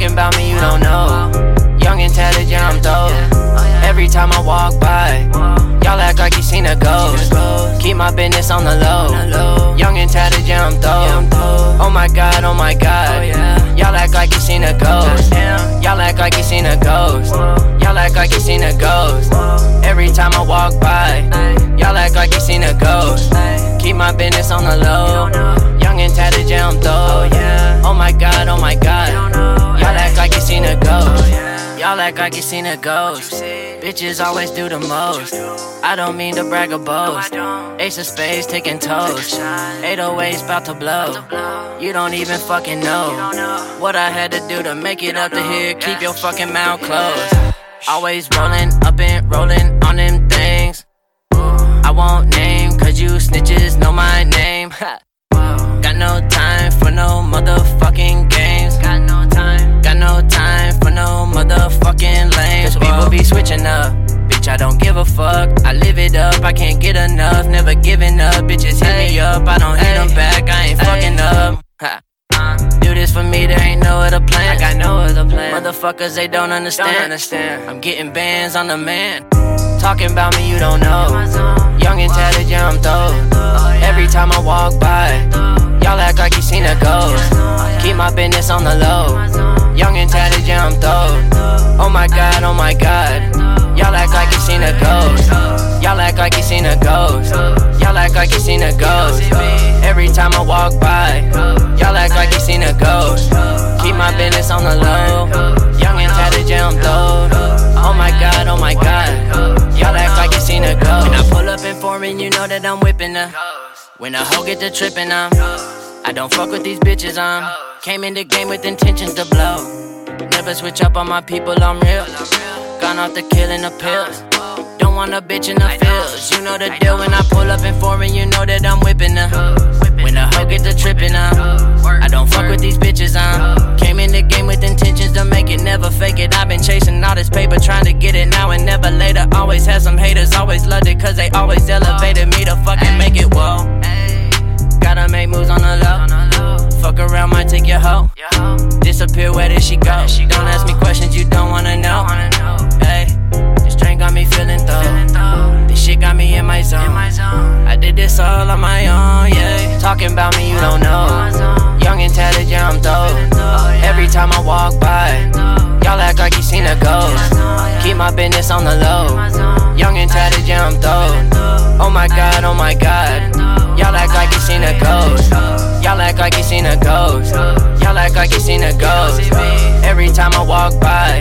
Talking about me, you don't know. Young tatted, I'm dope. Every time I walk by, y'all act like you seen a ghost. Keep my business on the low. Young tatted, I'm dope. Oh my god, oh my god. Y'all act like you seen a ghost. Y'all act like you seen a ghost. Y'all act like you seen a ghost. Every time I walk by, y'all act like you seen a ghost. Keep my business on the low. Young and yeah, I'm dope. Oh my god, oh my god. Y'all act like you seen a ghost. Y'all act like you seen a ghost. Bitches always do the most. I don't mean to brag or boast. Ace of spades taking toast. 808's about to blow. You don't even fucking know what I had to do to make it up to here. Keep your fucking mouth closed. Always rolling up and rolling on them things. I won't name, cause you snitches know my name. Got no time for no motherfucking games. Motherfucking lames. People be switching up. Bitch, I don't give a fuck. I live it up. I can't get enough. Never giving up. Bitches hit me up. I don't hit them back. I ain't fucking up. Ha. Do this for me, there ain't no other plan. I got no other plan. Motherfuckers, they don't understand. Don't understand. I'm getting bands on the man. Talking about me, you don't know. Young and tatted, yeah, I'm dope. Oh, Every time I walk by, y'all act like you seen a ghost. Oh, Keep my business on the low. Young and tatted, yeah, I'm dope. Oh my god, oh my god. Y'all act like you seen a ghost. Y'all act like you seen a ghost. Y'all act like you seen a ghost. Every time I walk by, y'all act like you seen a ghost. Keep my business on the low. Young and tatted, yeah, I'm dope. Oh my god, oh my god. Y'all act like you seen a ghost. When I pull up in foreign, you know that I'm whipping her. When a hoe get to tripping, I'm. I don't fuck with these bitches, I'm. Came in the game with intentions to blow. Never switch up on my people, I'm real. Gone off the killing the pills. Don't want a bitch in the fields. You know the deal when I pull up in foreign, you know that I'm whipping her. When a hoe get to tripping, I'm. I don't fuck with these bitches, I'm. Came in the game with intentions to make it, never fake it. I've been chasing all this paper, trying to get it now and never later. Always had some haters, always loved it, cause they always elevated me to fucking make it, whoa. Gotta make moves on the low. Fuck around, might take your hoe. Disappear, where did she go? Don't ask me questions you don't wanna know. Hey, this train got me feeling though. This shit got me in my zone. I did this all on my own, yeah. Talking about me, you don't know. Young and tatted, yeah, I'm dope. Every time I walk by, y'all act like you seen a ghost. Keep my business on the low. Young and tatted, yeah, I'm dope. Oh my god, oh my god. Y'all act like you seen a ghost. Y'all act like you seen a ghost. Y'all act like you seen a ghost. Every time I walk by,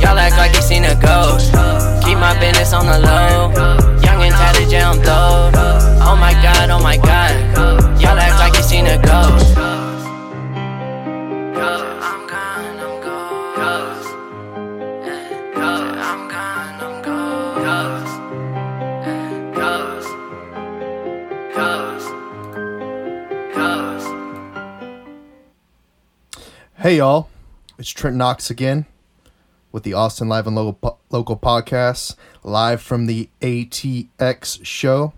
y'all act like you seen a ghost. Keep my business on the low. Young and tatted, yeah, I'm dope. Oh my god, oh my god. Y'all act like you seen a ghost. Hey y'all, it's Trent Knox again with the Austin Live and Local po- Local podcast, live from the ATX show.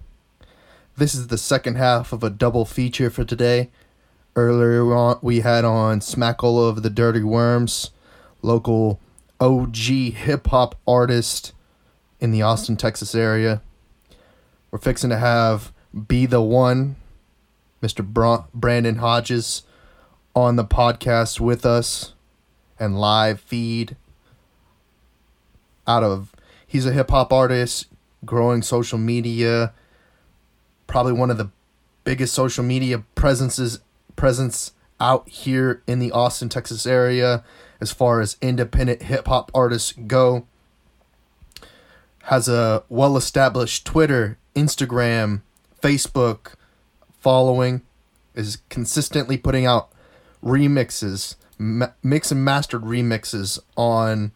This is the second half of a double feature for today. Earlier on, we had on Smack All Over the Dirty Worms, local OG hip hop artist in the Austin, Texas area. We're fixing to have Be the One, Mr. Bra- Brandon Hodges, on the podcast with us and live feed out of he's a hip hop artist growing social media probably one of the biggest social media presences presence out here in the Austin Texas area as far as independent hip hop artists go. Has a well established Twitter, Instagram, Facebook following is consistently putting out remixes, ma- mix and mastered remixes on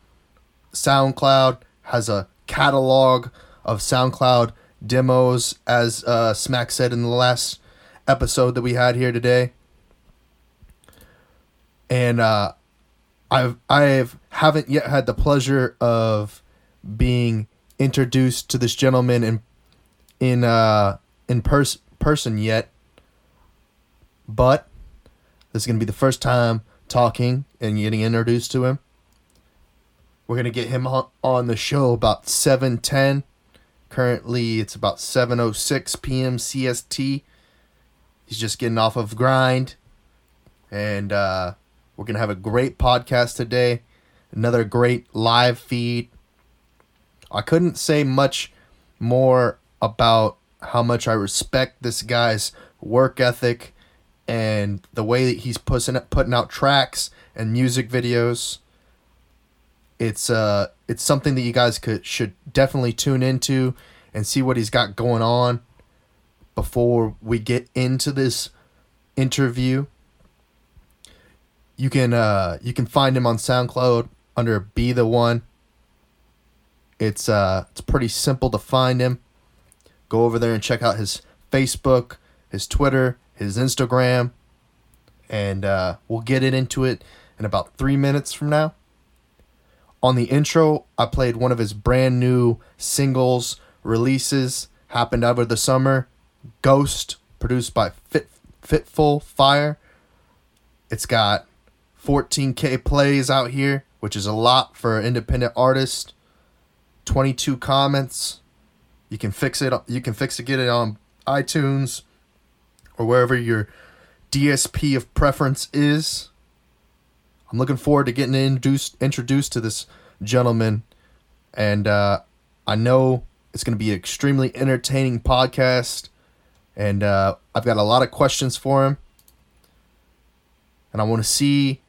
SoundCloud, has a catalog of SoundCloud demos, as uh, Smack said in the last episode that we had here today. And uh, I've I've haven't yet had the pleasure of being introduced to this gentleman in in uh in pers- person yet, but this is gonna be the first time talking and getting introduced to him. We're gonna get him on, the show about seven ten. Currently, it's about seven oh six p.m. CST. He's just getting off of grind, and uh, we're gonna have a great podcast today. Another great live feed. I couldn't say much more about how much I respect this guy's work ethic and the way that he's putting putting out tracks and music videos. It's uh it's something that you guys could should definitely tune into and see what he's got going on before we get into this interview. You can uh you can find him on SoundCloud under Be the One. It's uh it's pretty simple to find him. Go over there and check out his Facebook, his Twitter, his Instagram, and uh, we'll get it into it in about three minutes from now. On the intro, I played one of his brand new singles releases, happened over the summer. Ghost, produced by Fit Fitful Fire. It's got 14k plays out here, which is a lot for an independent artist. 22 comments. You can fix it. You can fix it. Get it on iTunes or wherever your DSP of preference is. I'm looking forward to getting introduced introduced to this gentleman, and uh, I know it's going to be an extremely entertaining podcast. And uh, I've got a lot of questions for him, and I want to see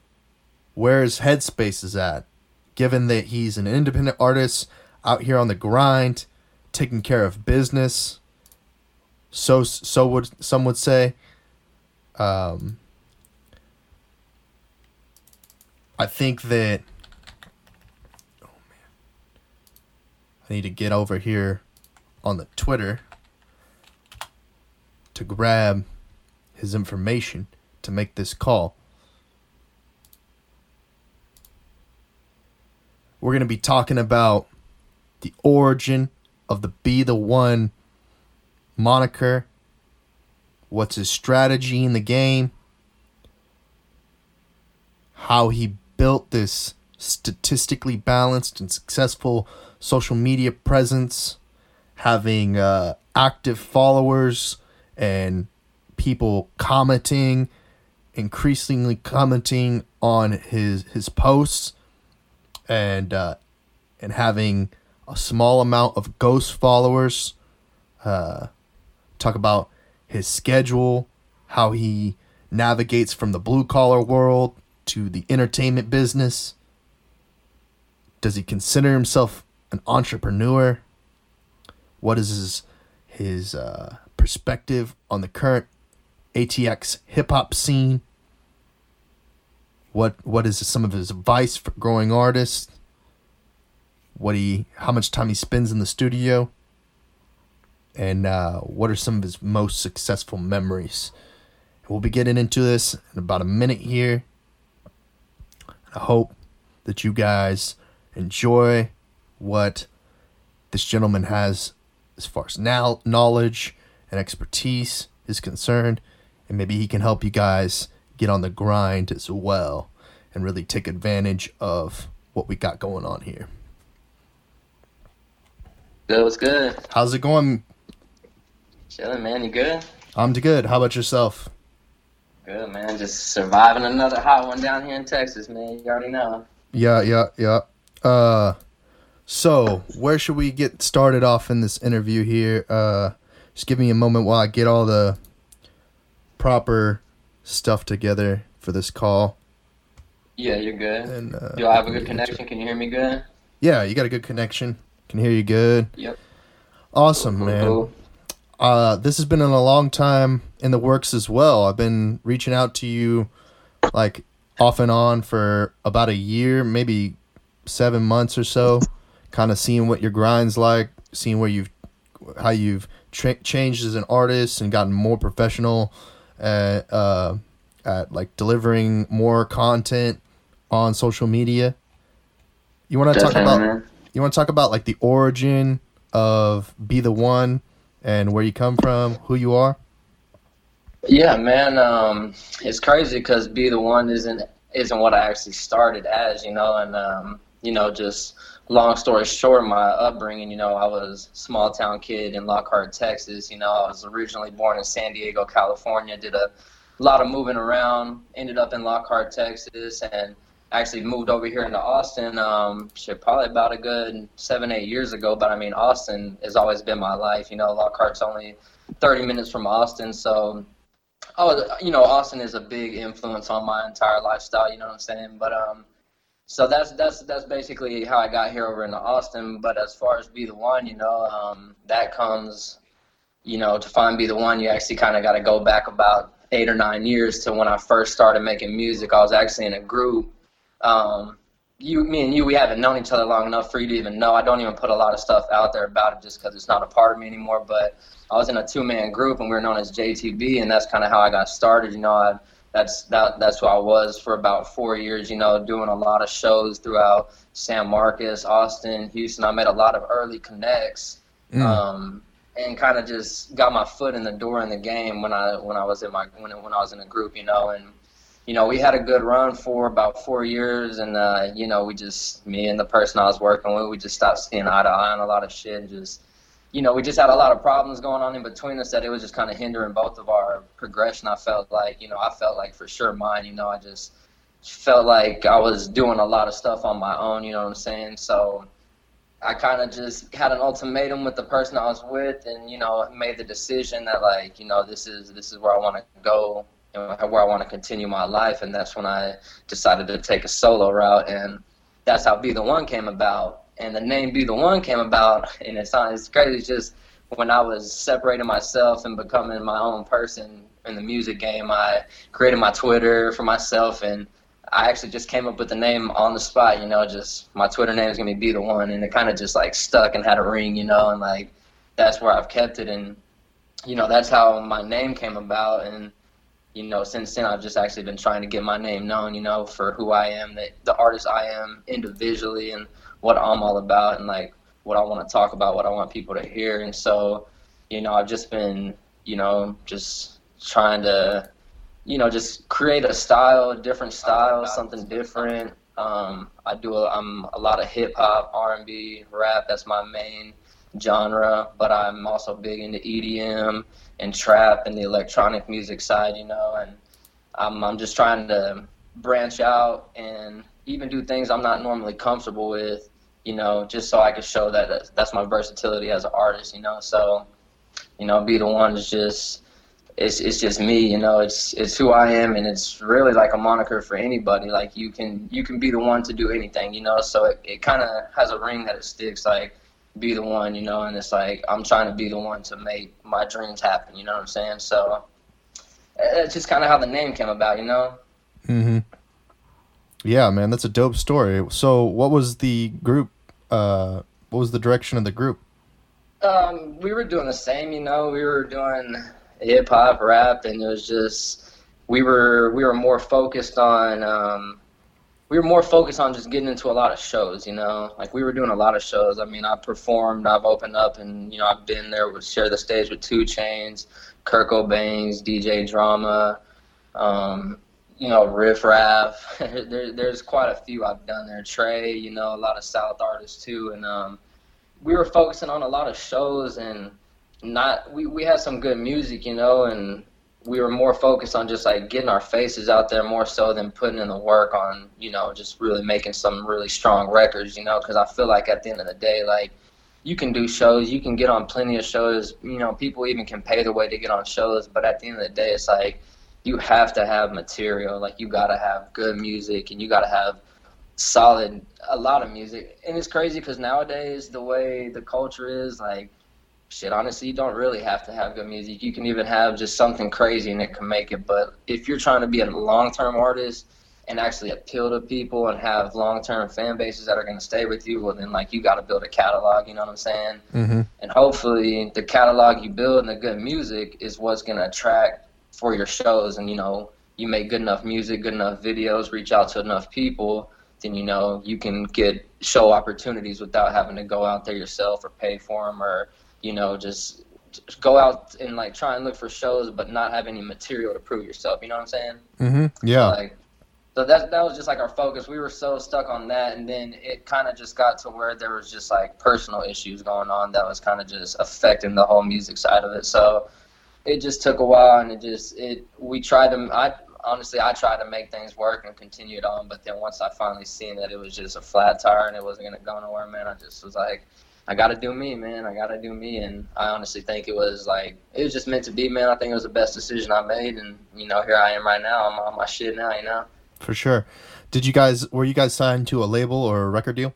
where his headspace is at, given that he's an independent artist out here on the grind, taking care of business. So so would some would say. Um, I think that. Oh man, I need to get over here on the Twitter to grab his information to make this call. We're going to be talking about the origin of the Be the One moniker, what's his strategy in the game, how he built this statistically balanced and successful social media presence, having uh, active followers and people commenting, increasingly commenting on his his posts, and uh, and having a small amount of ghost followers. Uh, talk about his schedule, how he navigates from the blue collar world to the entertainment business. Does he consider himself an entrepreneur? What is his his uh, perspective on the current ATX hip hop scene? What what is some of his advice for growing artists? What he how much time he spends in the studio? And uh, what are some of his most successful memories. We'll be getting into this in about a minute here. I hope that you guys enjoy what this gentleman has as far as now knowledge and expertise is concerned, and maybe he can help you guys get on the grind as well and really take advantage of what we got going on here. Good, what's good? How's it going, Chilling, man. You good? I'm good. How about yourself? Good, man. Just surviving another hot one down here in Texas, man. You already know. Yeah, yeah, yeah. Uh, so where should we get started off in this interview here? Uh, just give me a moment while I get all the proper stuff together for this call. Yeah, you're good. And uh, Do I have a good connection? Can you hear me good? Yeah, you got a good connection. Can hear you good. Yep. Awesome, Cool, man. cool. Uh, this has been in a long time in the works as well. I've been reaching out to you like off and on for about a year, maybe seven months or so, kind of seeing what your grind's like, seeing where you've, how you've tra- changed as an artist and gotten more professional at, uh, at like delivering more content on social media. You want to talk about you want to talk about like the origin of Be the One and where you come from, who you are? Yeah, man. Um, it's crazy because Be the One isn't isn't what I actually started as, you know, and um, you know, just long story short, my upbringing, you know, I was small town kid in Lockhart, Texas. You know, I was originally born in San Diego, California. Did a lot of moving around. Ended up in Lockhart, Texas, and actually moved over here into Austin. Um, shit, probably about a good seven, eight years ago. But I mean, Austin has always been my life. You know, Lockhart's only 30 minutes from Austin, so. Oh, you know, Austin is a big influence on my entire lifestyle. You know what I'm saying? But um, so that's that's that's basically how I got here over into Austin. But as far as be the one, you know, um, that comes, you know, to find be the one, you actually kind of got to go back about eight or nine years to when I first started making music. I was actually in a group. Um, you, me, and you, we haven't known each other long enough for you to even know. I don't even put a lot of stuff out there about it just because it's not a part of me anymore. But I was in a two-man group, and we were known as JTB, and that's kind of how I got started. You know, I that's that that's who I was for about four years. You know, doing a lot of shows throughout San Marcos, Austin, Houston. I made a lot of early connects, mm. um, and kind of just got my foot in the door in the game when I when I was in my when when I was in a group. You know, and you know we had a good run for about four years, and uh, you know we just me and the person I was working with, we just stopped seeing eye to eye on a lot of shit, and just you know, we just had a lot of problems going on in between us that it was just kind of hindering both of our progression. I felt like, you know, I felt like for sure mine, you know, I just felt like I was doing a lot of stuff on my own, you know what I'm saying? So I kind of just had an ultimatum with the person I was with and, you know, made the decision that like, you know, this is this is where I want to go where I want to continue my life and that's when I decided to take a solo route and that's how Be the One came about and the name Be the One came about, and it's it's crazy. It's just when I was separating myself and becoming my own person in the music game, I created my Twitter for myself, and I actually just came up with the name on the spot. You know, just my Twitter name is gonna be Be the One, and it kind of just like stuck and had a ring. You know, and like that's where I've kept it, and you know that's how my name came about, and you know, since then I've just actually been trying to get my name known, you know, for who I am, the, the artist I am individually, and what I'm all about and like what I want to talk about, what I want people to hear. And so, you know, I've just been, you know, just trying to, you know, just create a style, a different style, something different. Um, I do a, I'm a lot of hip hop, R&B, rap. That's my main genre, but I'm also big into EDM and trap and the electronic music side, you know, and I'm, I'm just trying to branch out and even do things I'm not normally comfortable with, you know, just so I can show that that's my versatility as an artist, you know. So, you know, be the one is just it's it's just me, you know. It's it's who I am, and it's really like a moniker for anybody. Like you can you can be the one to do anything, you know. So it, it kind of has a ring that it sticks. Like be the one, you know. And it's like I'm trying to be the one to make my dreams happen. You know what I'm saying? So it's just kind of how the name came about, you know. Mhm. Yeah, man, that's a dope story. So, what was the group? Uh, what was the direction of the group? Um, we were doing the same, you know. We were doing hip hop, rap, and it was just we were we were more focused on um, we were more focused on just getting into a lot of shows, you know. Like we were doing a lot of shows. I mean, I performed, I've opened up, and you know, I've been there with share the stage with 2 Chainz, Kirko Bangz, DJ Drama. Um, you know, Riff Raff. there, there's quite a few I've done there. Trey, you know, a lot of South artists too. And um, we were focusing on a lot of shows and not, we, we had some good music, you know, and we were more focused on just like getting our faces out there more so than putting in the work on, you know, just really making some really strong records, you know, because I feel like at the end of the day, like, you can do shows, you can get on plenty of shows, you know, people even can pay their way to get on shows, but at the end of the day, it's like, you have to have material. Like you gotta have good music, and you gotta have solid a lot of music. And it's crazy because nowadays the way the culture is, like shit, honestly, you don't really have to have good music. You can even have just something crazy and it can make it. But if you're trying to be a long term artist and actually appeal to people and have long term fan bases that are going to stay with you, well, then like you got to build a catalog. You know what I'm saying? Mm-hmm. And hopefully, the catalog you build and the good music is what's going to attract for your shows and you know you make good enough music good enough videos reach out to enough people then you know you can get show opportunities without having to go out there yourself or pay for them or you know just, just go out and like try and look for shows but not have any material to prove yourself you know what i'm saying mm-hmm. yeah like so that that was just like our focus. We were so stuck on that, and then it kind of just got to where there was just like personal issues going on that was kind of just affecting the whole music side of it. So it just took a while, and it just it we tried to. I honestly I tried to make things work and continued on, but then once I finally seen that it was just a flat tire and it wasn't gonna go nowhere, man, I just was like. I gotta do me, man. I gotta do me, and I honestly think it was like it was just meant to be, man. I think it was the best decision I made, and you know, here I am right now. I'm on my shit now, you know for sure. Did you guys were you guys signed to a label or a record deal?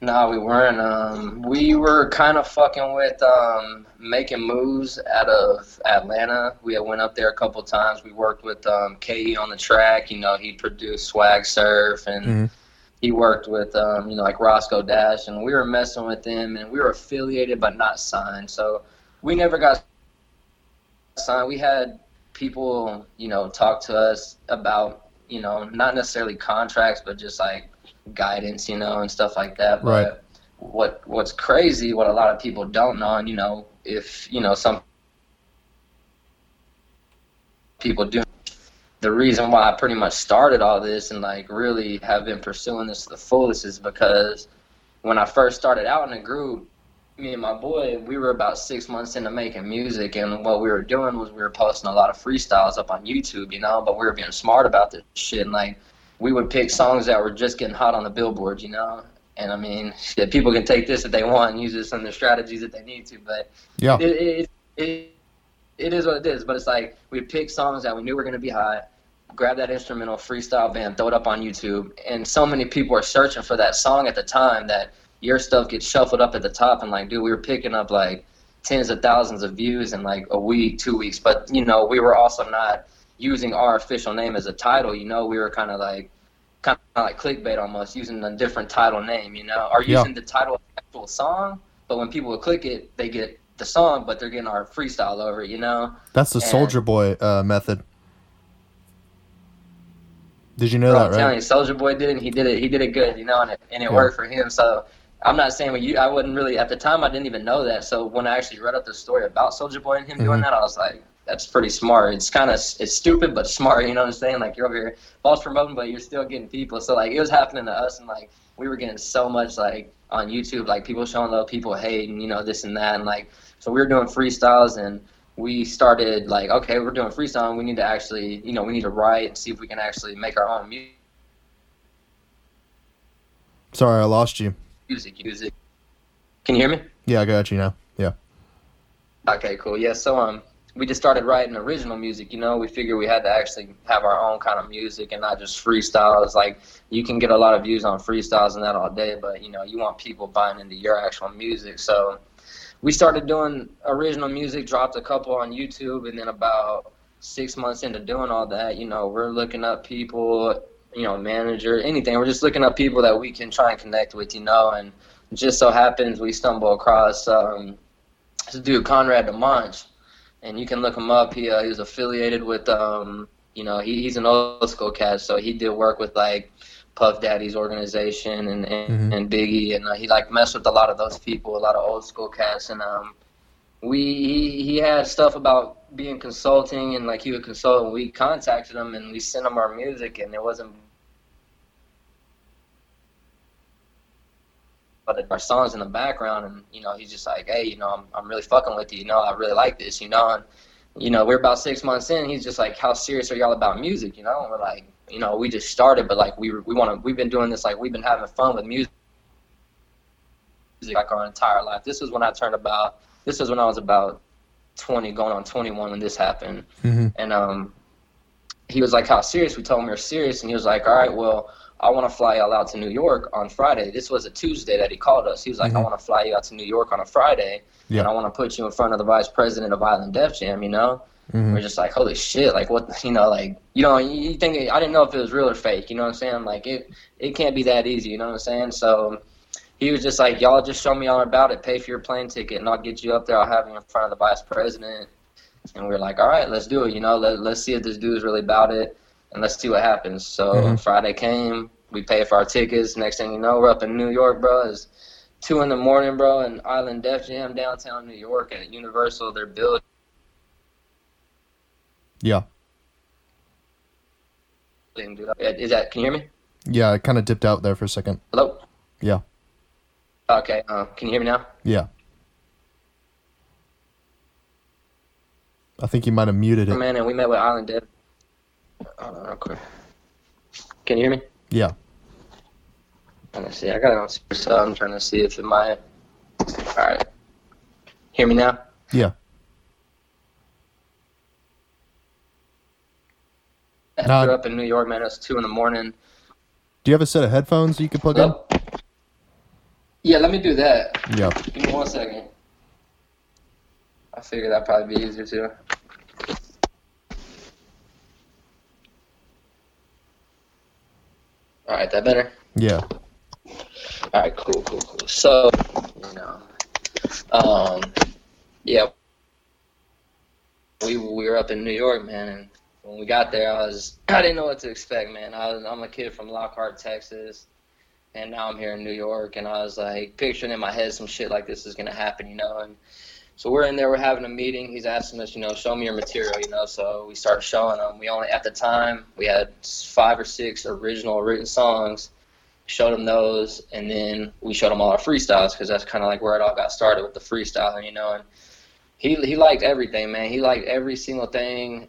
No, we weren't. Um, we were kind of fucking with um, making moves out of Atlanta. We went up there a couple times. We worked with um, KE on the track. You know, he produced Swag Surf, and mm-hmm. He worked with um, you know like Roscoe Dash, and we were messing with them, and we were affiliated but not signed. So we never got signed. We had people, you know, talk to us about you know, not necessarily contracts, but just like guidance, you know, and stuff like that. But right. what what's crazy, what a lot of people don't know, and you know, if you know some people do the reason why I pretty much started all this and like really have been pursuing this to the fullest is because when I first started out in the group, me and my boy, we were about six months into making music, and what we were doing was we were posting a lot of freestyles up on YouTube, you know. But we were being smart about this shit, and like we would pick songs that were just getting hot on the billboards, you know. And I mean, shit, people can take this if they want and use this in their strategies if they need to, but yeah, it it, it, it is what it is. But it's like we pick songs that we knew were gonna be hot, grab that instrumental freestyle band, throw it up on YouTube, and so many people are searching for that song at the time that your stuff gets shuffled up at the top and like dude we were picking up like tens of thousands of views in like a week two weeks. But you know we were also not using our official name as a title you know? We were kind of like kind of like clickbait almost using a different title name you know? Or using yeah. the title of the actual song but when people click it they get the song but they're getting our freestyle over it you know? That's the Soulja Boy uh, method did you know Bro, that, I'm right? telling you, Soulja Boy did it. He did it. He did it good, you know, and it, and it yeah. worked for him. So I'm not saying you. I wouldn't really at the time. I didn't even know that. So when I actually read up the story about Soulja Boy and him mm-hmm. doing that, I was like, that's pretty smart. It's kind of it's stupid but smart. You know what I'm saying? Like you're over here false promoting, but you're still getting people. So like it was happening to us, and like we were getting so much like on YouTube, like people showing love, people hating, you know, this and that, and like so we were doing freestyles and we started like okay, we're doing freestyle. We need to actually, you know, we need to write and see if we can actually make our own music. Sorry, I lost you music, music. Can you hear me? Yeah, I got you now. Yeah. Okay, cool. Yeah, so um, we just started writing original music. You know, we figured we had to actually have our own kind of music and not just freestyles. Like you can get a lot of views on freestyles and that all day, but you know, you want people buying into your actual music. So we started doing original music, dropped a couple on YouTube, and then about six months into doing all that, you know, we're looking up people you know, manager, anything. We're just looking up people that we can try and connect with, you know, and just so happens we stumble across um, this dude, Conrad DeMonch, and you can look him up. He, uh, he was affiliated with, um, you know, he, he's an old school cat, so he did work with like Puff Daddy's organization and and, mm-hmm. and Biggie, and uh, he like messed with a lot of those people, a lot of old school cats, and um, we he, he had stuff about being consulting and like he would consult and we contacted him and we sent him our music and it wasn't but our songs in the background and you know he's just like hey you know I'm, I'm really fucking with you you know I really like this you know and you know we're about six months in he's just like how serious are y'all about music you know and we're like you know we just started but like we we want to we've been doing this like we've been having fun with music like our entire life this was when I turned about this is when I was about 20 going on 21 when this happened mm-hmm. and um he was like how serious we told him we are serious and he was like all right well I want to fly y'all out to New York on Friday. This was a Tuesday that he called us. He was like, mm-hmm. I want to fly you out to New York on a Friday, yeah. and I want to put you in front of the vice president of Island Def Jam. You know, mm-hmm. we're just like, holy shit, like what? You know, like you know, you think I didn't know if it was real or fake. You know what I'm saying? Like it, it can't be that easy. You know what I'm saying? So he was just like, y'all just show me all about it. Pay for your plane ticket, and I'll get you up there. I'll have you in front of the vice president. And we are like, all right, let's do it. You know, let, let's see if this dude is really about it, and let's see what happens. So mm-hmm. Friday came we paid for our tickets. Next thing you know, we're up in New York, bro. It's two in the morning, bro, and Island Def Jam downtown New York at Universal. They're building. Yeah. Is that? Can you hear me? Yeah, I kind of dipped out there for a second. Hello. Yeah. Okay. Uh, can you hear me now? Yeah. I think you might have muted it. Man, and we met with Island Def. Hold on, real quick. Can you hear me? Yeah. Let me see. I got it on super so I'm trying to see if it might. All right. Hear me now? Yeah. I grew up in New York, man. It's two in the morning. Do you have a set of headphones you could plug in? Yeah, let me do that. Yeah. Give me one second. I figured that'd probably be easier too. All right, that better. Yeah. All right, cool, cool, cool. So, you know, um, yeah, we we were up in New York, man, and when we got there, I was I didn't know what to expect, man. I was I'm a kid from Lockhart, Texas, and now I'm here in New York, and I was like picturing in my head some shit like this is gonna happen, you know, and so we're in there, we're having a meeting. He's asking us, you know, show me your material, you know. So we start showing him. We only at the time we had five or six original written songs. Showed him those, and then we showed him all our freestyles because that's kind of like where it all got started with the freestyling, you know. And he he liked everything, man. He liked every single thing.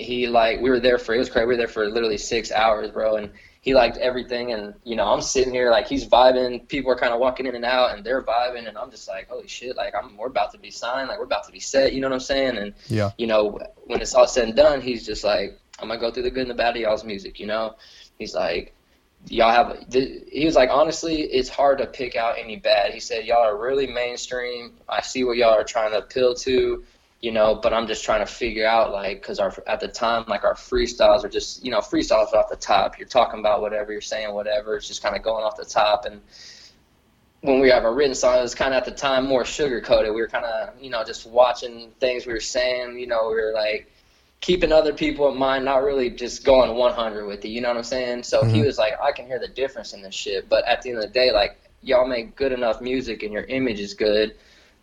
He like we were there for it was crazy. We were there for literally six hours, bro, and he liked everything. And you know, I'm sitting here like he's vibing. People are kind of walking in and out, and they're vibing, and I'm just like, holy shit! Like I'm we're about to be signed, like we're about to be set. You know what I'm saying? And Yeah. you know, when it's all said and done, he's just like, I'm gonna go through the good and the bad of y'all's music. You know, he's like, y'all have. He was like, honestly, it's hard to pick out any bad. He said, y'all are really mainstream. I see what y'all are trying to appeal to. You know, but I'm just trying to figure out like, cause our at the time like our freestyles are just you know freestyles off the top. You're talking about whatever you're saying, whatever. It's just kind of going off the top and when we have a written song, it was kind of at the time more sugar coated. We were kind of, you know, just watching things we were saying. You know, we were like keeping other people in mind, not really just going 100 with it. You know what I'm saying? So he Mhm. was like, I can hear the difference in this shit. But at the end of the day, like y'all make good enough music and your image is good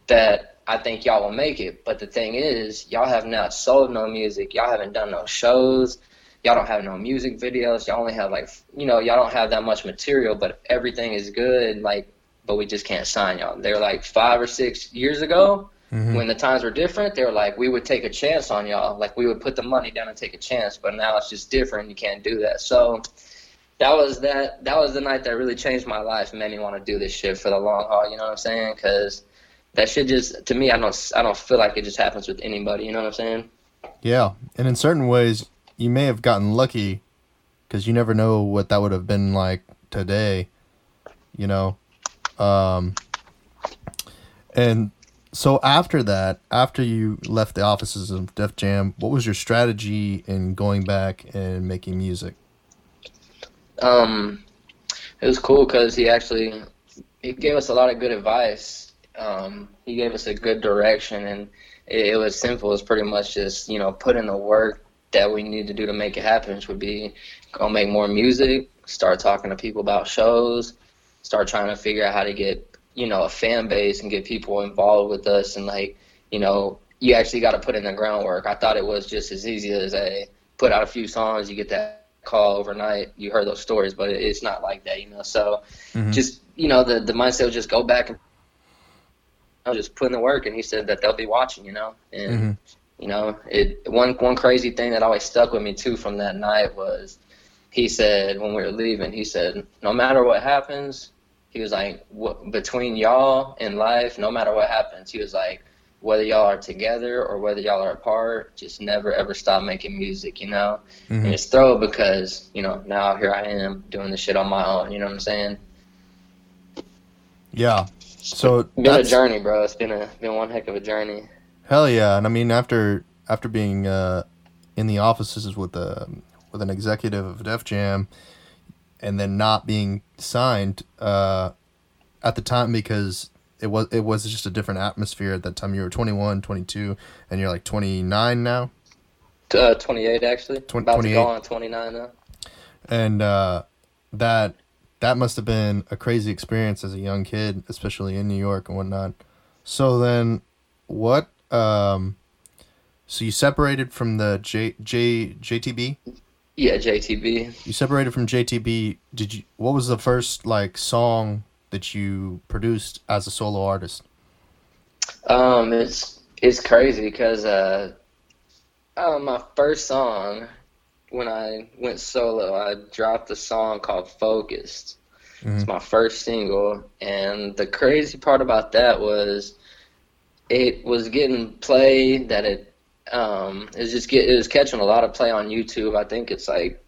that I think y'all will make it. But the thing is, y'all have not sold no music. Y'all haven't done no shows. Y'all don't have no music videos. Y'all only have like, you know, y'all don't have that much material, but everything is good. Like but we just can't sign y'all. They're like five or six years ago Mhm. when the times were different. They were like, we would take a chance on y'all. Like we would put the money down and take a chance. But now it's just different. You can't do that. So that was that. That was the night that really changed my life and made me want to do this shit for the long haul. You know what I'm saying? Because that shit just to me, I don't. I don't feel like it just happens with anybody. You know what I'm saying? Yeah. And in certain ways, you may have gotten lucky because you never know what that would have been like today. You know. Um. And so after that, after you left the offices of Def Jam, what was your strategy in going back and making music? Um, it was cool because he actually he gave us a lot of good advice. Um, he gave us a good direction, and it, it was simple. It was pretty much just you know put in the work that we need to do to make it happen, which would be go make more music, start talking to people about shows, start trying to figure out how to get you know a fan base and get people involved with us, and like you know you actually got to put in the groundwork. I thought it was just as easy as a put out a few songs, you get that call overnight. You heard those stories, but it, it's not like that, you know. So Mhm. just you know the the mindset was just go back and I was just putting the work. And he said that they'll be watching, you know. And Mhm. you know, it one one crazy thing that always stuck with me too from that night was he said when we were leaving, he said no matter what happens, he was like between y'all in life, no matter what happens, he was like whether y'all are together or whether y'all are apart, just never ever stop making music, you know. Mhm. And it's throw because you know now here I am doing this shit on my own. You know what I'm saying? Yeah. So it's Been a journey, bro. It's been a been one heck of a journey. hell yeah, and I mean after after being uh, in the offices with a with an executive of Def Jam, and then not being signed uh, at the time because it was it was just a different atmosphere at that time. You were 21, 22, and you're like 29 now. Uh, 28 actually. About to 28. go on 29 now. and uh, that that must have been a crazy experience as a young kid, especially in New York and whatnot. So then, what? Um, so you separated from the J J JTB? Yeah, JTB. You separated from JTB. Did you? What was the first like song that you produced as a solo artist? Um, it's it's crazy because uh, uh, my first song when I went solo, I dropped a song called "Focused." Mhm. It's my first single, and the crazy part about that was it was getting play that it um it was just get it was catching a lot of play on YouTube. I think it's like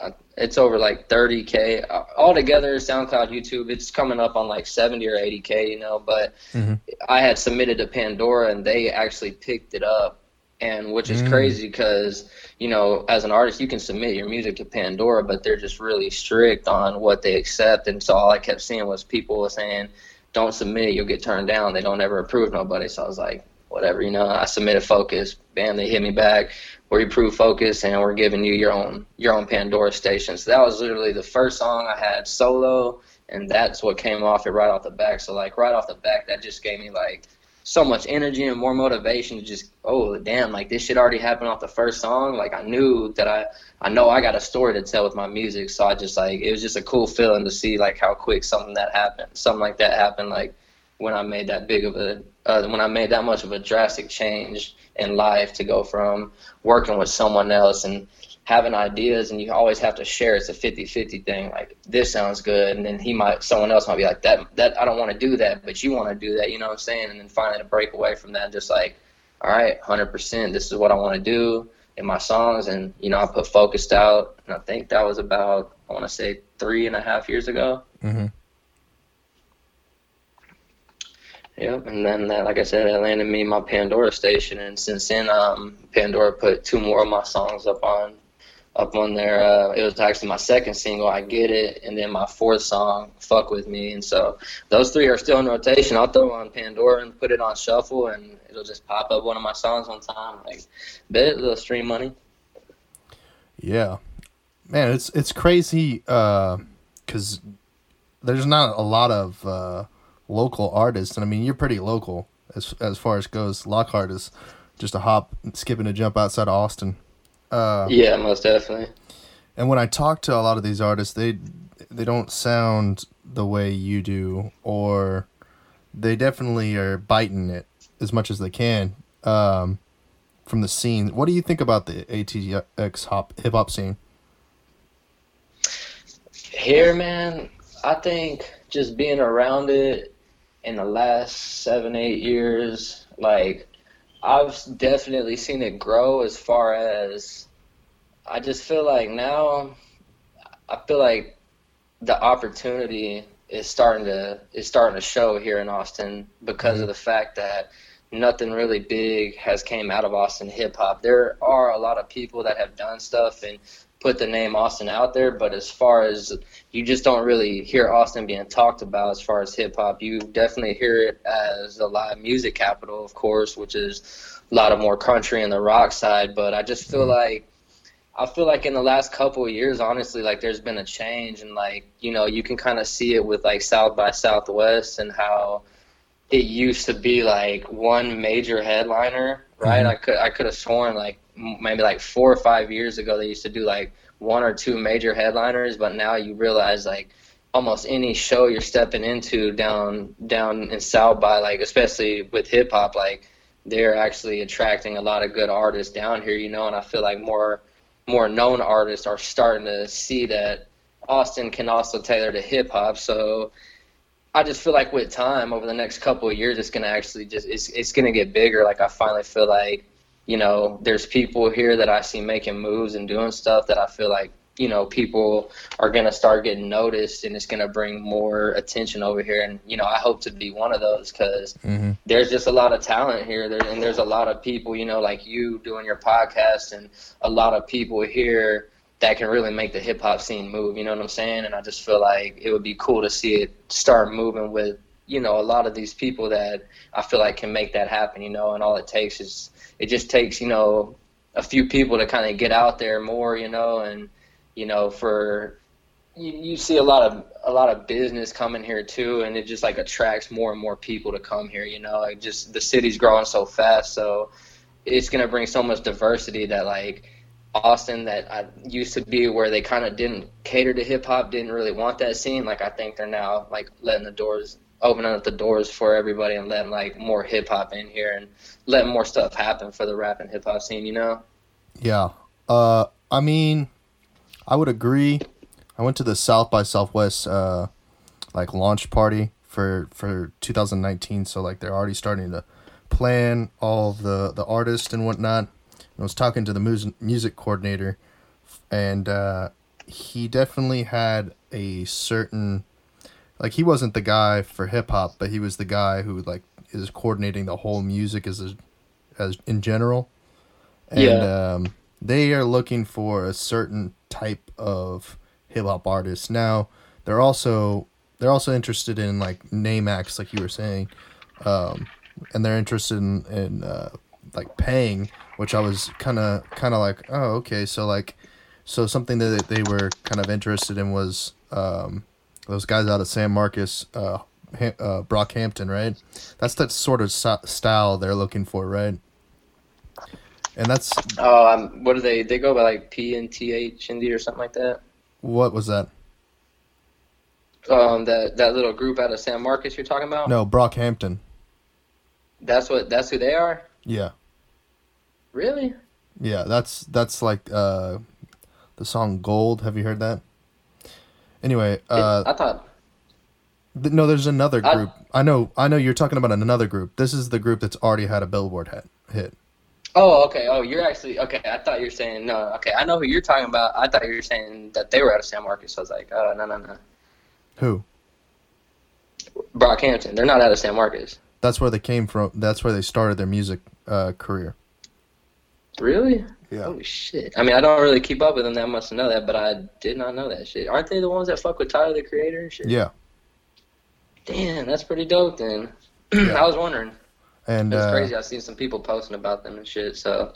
uh, it's over like 30k Uh, altogether. SoundCloud, YouTube, it's coming up on like 70 or 80k, you know. But Mhm. I had submitted to Pandora, and they actually picked it up, and which is Mm. crazy because you know, as an artist, you can submit your music to Pandora, but they're just really strict on what they accept. And so all I kept seeing was people saying, "Don't submit, you'll get turned down." They don't ever approve nobody. So I was like, whatever, you know. I submitted Focus, bam, they hit me back. We approve Focus, and we're giving you your own your own Pandora station. So that was literally the first song I had solo, and that's what came off it right off the back. So like right off the back, that just gave me like so much energy and more motivation to just oh damn like this shit already happened off the first song. Like i knew that i i know i got a story to tell with my music. So i just like it was just a cool feeling to see like how quick something that happened something like that happened like when i made that big of a uh, when i made that much of a drastic change in life to go from working with someone else and having ideas and you always have to share it's a 50-50 thing like this sounds good and then he might someone else might be like that that i don't want to do that but you want to do that you know what i'm saying and then finally to break away from that just like all right 100% this is what i want to do in my songs and you know i put focused out and i think that was about i want to say three and a half years ago Mm-hmm. Yep, and then that, like I said, it landed me my Pandora station, and since then, um, Pandora put two more of my songs up on, up on there. Uh, it was actually my second single, "I Get It," and then my fourth song, "Fuck with Me." And so those three are still in rotation. I'll throw on Pandora and put it on shuffle, and it'll just pop up one of my songs on time. Like, bet little stream money. Yeah, man, it's it's crazy because there's not a lot of uh, local artists, and I mean you're pretty local as as far as goes. Lockhart is just a hop, skip, and a jump outside of Austin. Uh, Yeah, most definitely. and when I talk to a lot of these artists, they they don't sound the way you do, or they definitely are biting it as much as they can um, from the scene. What do you think about the ATX hop hip hop scene? Here, man, I think just being around it in the last seven, eight years, like I've definitely seen it grow as far as I just feel like now I feel like the opportunity is starting to is starting to show here in Austin because of mm-hmm. the fact that nothing really big has came out of Austin hip hop. There are a lot of people that have done stuff and put the name Austin out there, but as far as you just don't really hear Austin being talked about as far as hip hop. You definitely hear it as a live music capital, of course, which is a lot of more country and the rock side. But I just feel like I feel like in the last couple of years, honestly, like there's been a change, and like you know, you can kind of see it with like South by Southwest and how it used to be like one major headliner, right? Mhm. I could I could have sworn like maybe like four or five years ago they used to do like one or two major headliners, but now you realize like almost any show you're stepping into down down in South by like especially with hip hop like they're actually attracting a lot of good artists down here, you know, and I feel like more more known artists are starting to see that Austin can also tailor to hip hop. So I just feel like with time over the next couple of years it's gonna actually just it's it's gonna get bigger. Like I finally feel like, you know, there's people here that I see making moves and doing stuff that I feel like, you know, people are gonna start getting noticed and it's gonna bring more attention over here. And you know, I hope to be one of those because Mm-hmm. there's just a lot of talent here. There and there's a lot of people you know like you doing your podcast and a lot of people here that can really make the hip hop scene move you know what i'm saying? And i just feel like it would be cool to see it start moving with you know a lot of these people that i feel like can make that happen you know and all it takes is it just takes you know a few people to kind of get out there more you know and you know for you, you see a lot of a lot of business coming here too, and it just like attracts more and more people to come here. You know, like just the city's growing so fast, so it's gonna bring so much diversity that like Austin that I used to be where they kind of didn't cater to hip hop, didn't really want that scene. Like I think they're now like letting the doors opening up the doors for everybody and letting like more hip hop in here and letting more stuff happen for the rap and hip hop scene. You know? Yeah. Uh, I mean, I would agree. I went to the South by Southwest uh, like launch party for for 2019, so like they're already starting to plan all the the artists and whatnot. I was talking to the music music coordinator, and uh, he definitely had a certain like he wasn't the guy for hip hop, but he was the guy who like is coordinating the whole music as a, as in general. And Yeah. um, they are looking for a certain type of hip hop artist. Now they're also they're also interested in like name acts, like you were saying, um, and they're interested in, in uh, like paying, which I was kind of kind of like, oh okay, so like so something that they were kind of interested in was um, those guys out of San Marcos, uh, Ha- uh, Brockhampton, right? That's that sort of st- style they're looking for, right? And that's Oh, um, what do they? They go by like P and T H Indy or something like that. what was that? Um, that that little group out of San Marcos you're talking about. No, Brockhampton. That's what. That's who they are. Yeah, Really? yeah. That's that's like uh, the song "Gold." Have you heard that? Anyway, uh, I thought. th- no, there's another group. I know, I know. You're talking about another group. This is the group that's already had a Billboard hit. Hit. Oh, okay. Oh, you're actually okay. I thought you were saying no. Okay, I know who you're talking about. I thought you were saying that they were out of San Marcos. So I was like, oh, no, no, no. Who? Brockhampton. They're not out of San Marcos. That's where they came from. That's where they started their music uh, career. Really? Yeah. Holy shit. I mean, I don't really keep up with them that much to know that, but I did not know that shit. Aren't they the ones that fuck with Tyler the Creator and shit? Yeah, Damn, that's pretty dope then. Yeah. I was wondering. and It's uh, crazy. I've seen some people posting about them and shit. So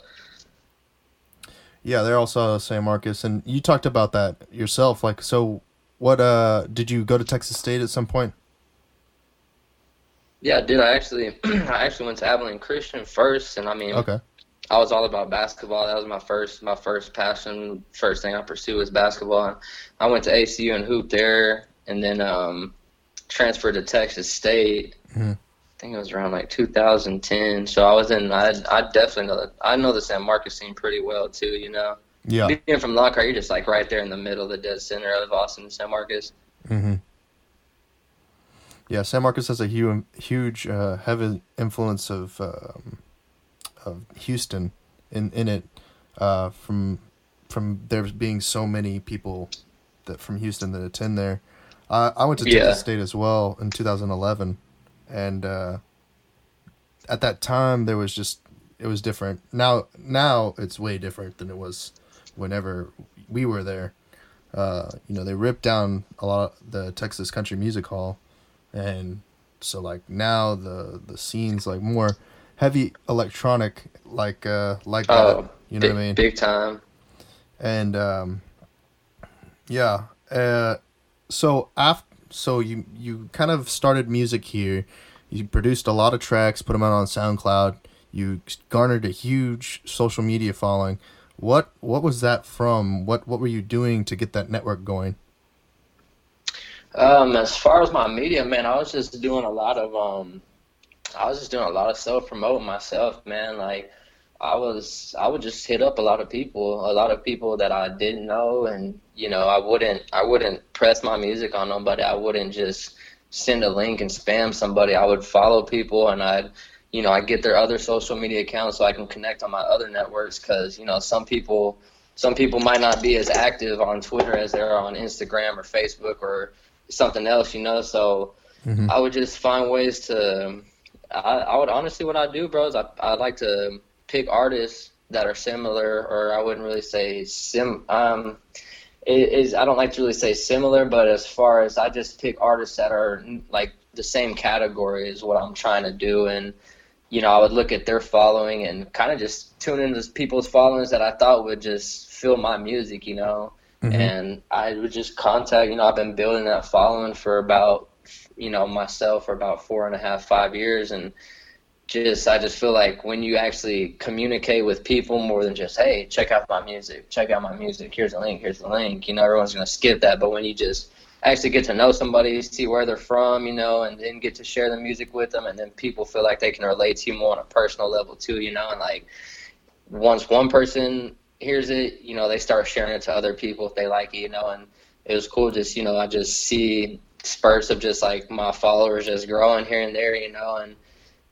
yeah, they're also San Marcos. And you talked about that yourself. Like, so what? Uh, did you go to Texas State at some point? yeah, dude, I actually, I actually went to Abilene Christian first, and I mean, Okay. I was all about basketball. That was my first, my first passion. First thing I pursued was basketball. I went to ACU and hooped there, and then um, transferred to Texas State. Mhm. I think it was around like 2010. So I was in. I I definitely know that. I know the San Marcos scene pretty well too. You know, Yeah. being from Lockhart, you're just like right there in the middle of the dead center of Austin and San Marcos. Mm-hmm. Yeah, San Marcos has a huge, huge, uh, heavy influence of um, of Houston in in it. Uh, from from there being so many people that from Houston that attend there. I I went to Yeah. Texas State as well in 2011, and uh, at that time there was just it was different. Now now it's way different than it was whenever we were there. Uh, you know, they ripped down a lot of the Texas Country Music Hall, and so like now the the scene's like more heavy electronic, like uh like Oh, that. You know big, what I mean? Big time. and um, yeah. Uh, so after, so you you kind of started music here. You produced a lot of tracks, put them out on SoundCloud. You garnered a huge social media following. What what was that from? What what were you doing to get that network going? Um, as far as my media, man, I was just doing a lot of um, I was just doing a lot of self promoting myself, man. Like I was, I would just hit up a lot of people, a lot of people that I didn't know, and you know, I wouldn't, I wouldn't press my music on nobody. I wouldn't just send a link and spam somebody. I would follow people, and I'd, you know, I get their other social media accounts so I can connect on my other networks because you know, some people. Some people might not be as active on Twitter as they are on Instagram or Facebook or something else, you know. So Mhm. I would just find ways to. I, I would honestly, what I do, bros, I I like to pick artists that are similar, or I wouldn't really say sim. Um, is I don't like to really say similar, but as far as I just pick artists that are like the same category is what I'm trying to do, and you know, I would look at their following and kind of just tune into people's followings that I thought would just fill my music, you know Mhm. and I would just contact. You know, I've been building that following for about, you know, myself for about four and a half, five years, and just I just feel like when you actually communicate with people more than just hey check out my music check out my music here's a link here's the link you know everyone's gonna skip that. But when you just actually get to know somebody see where they're from you know and then get to share the music with them and then people feel like they can relate to you more on a personal level too you know and like once one person hears it you know they start sharing it to other people if they like it you know and it was cool just you know I just see spurts of just like my followers just growing here and there you know and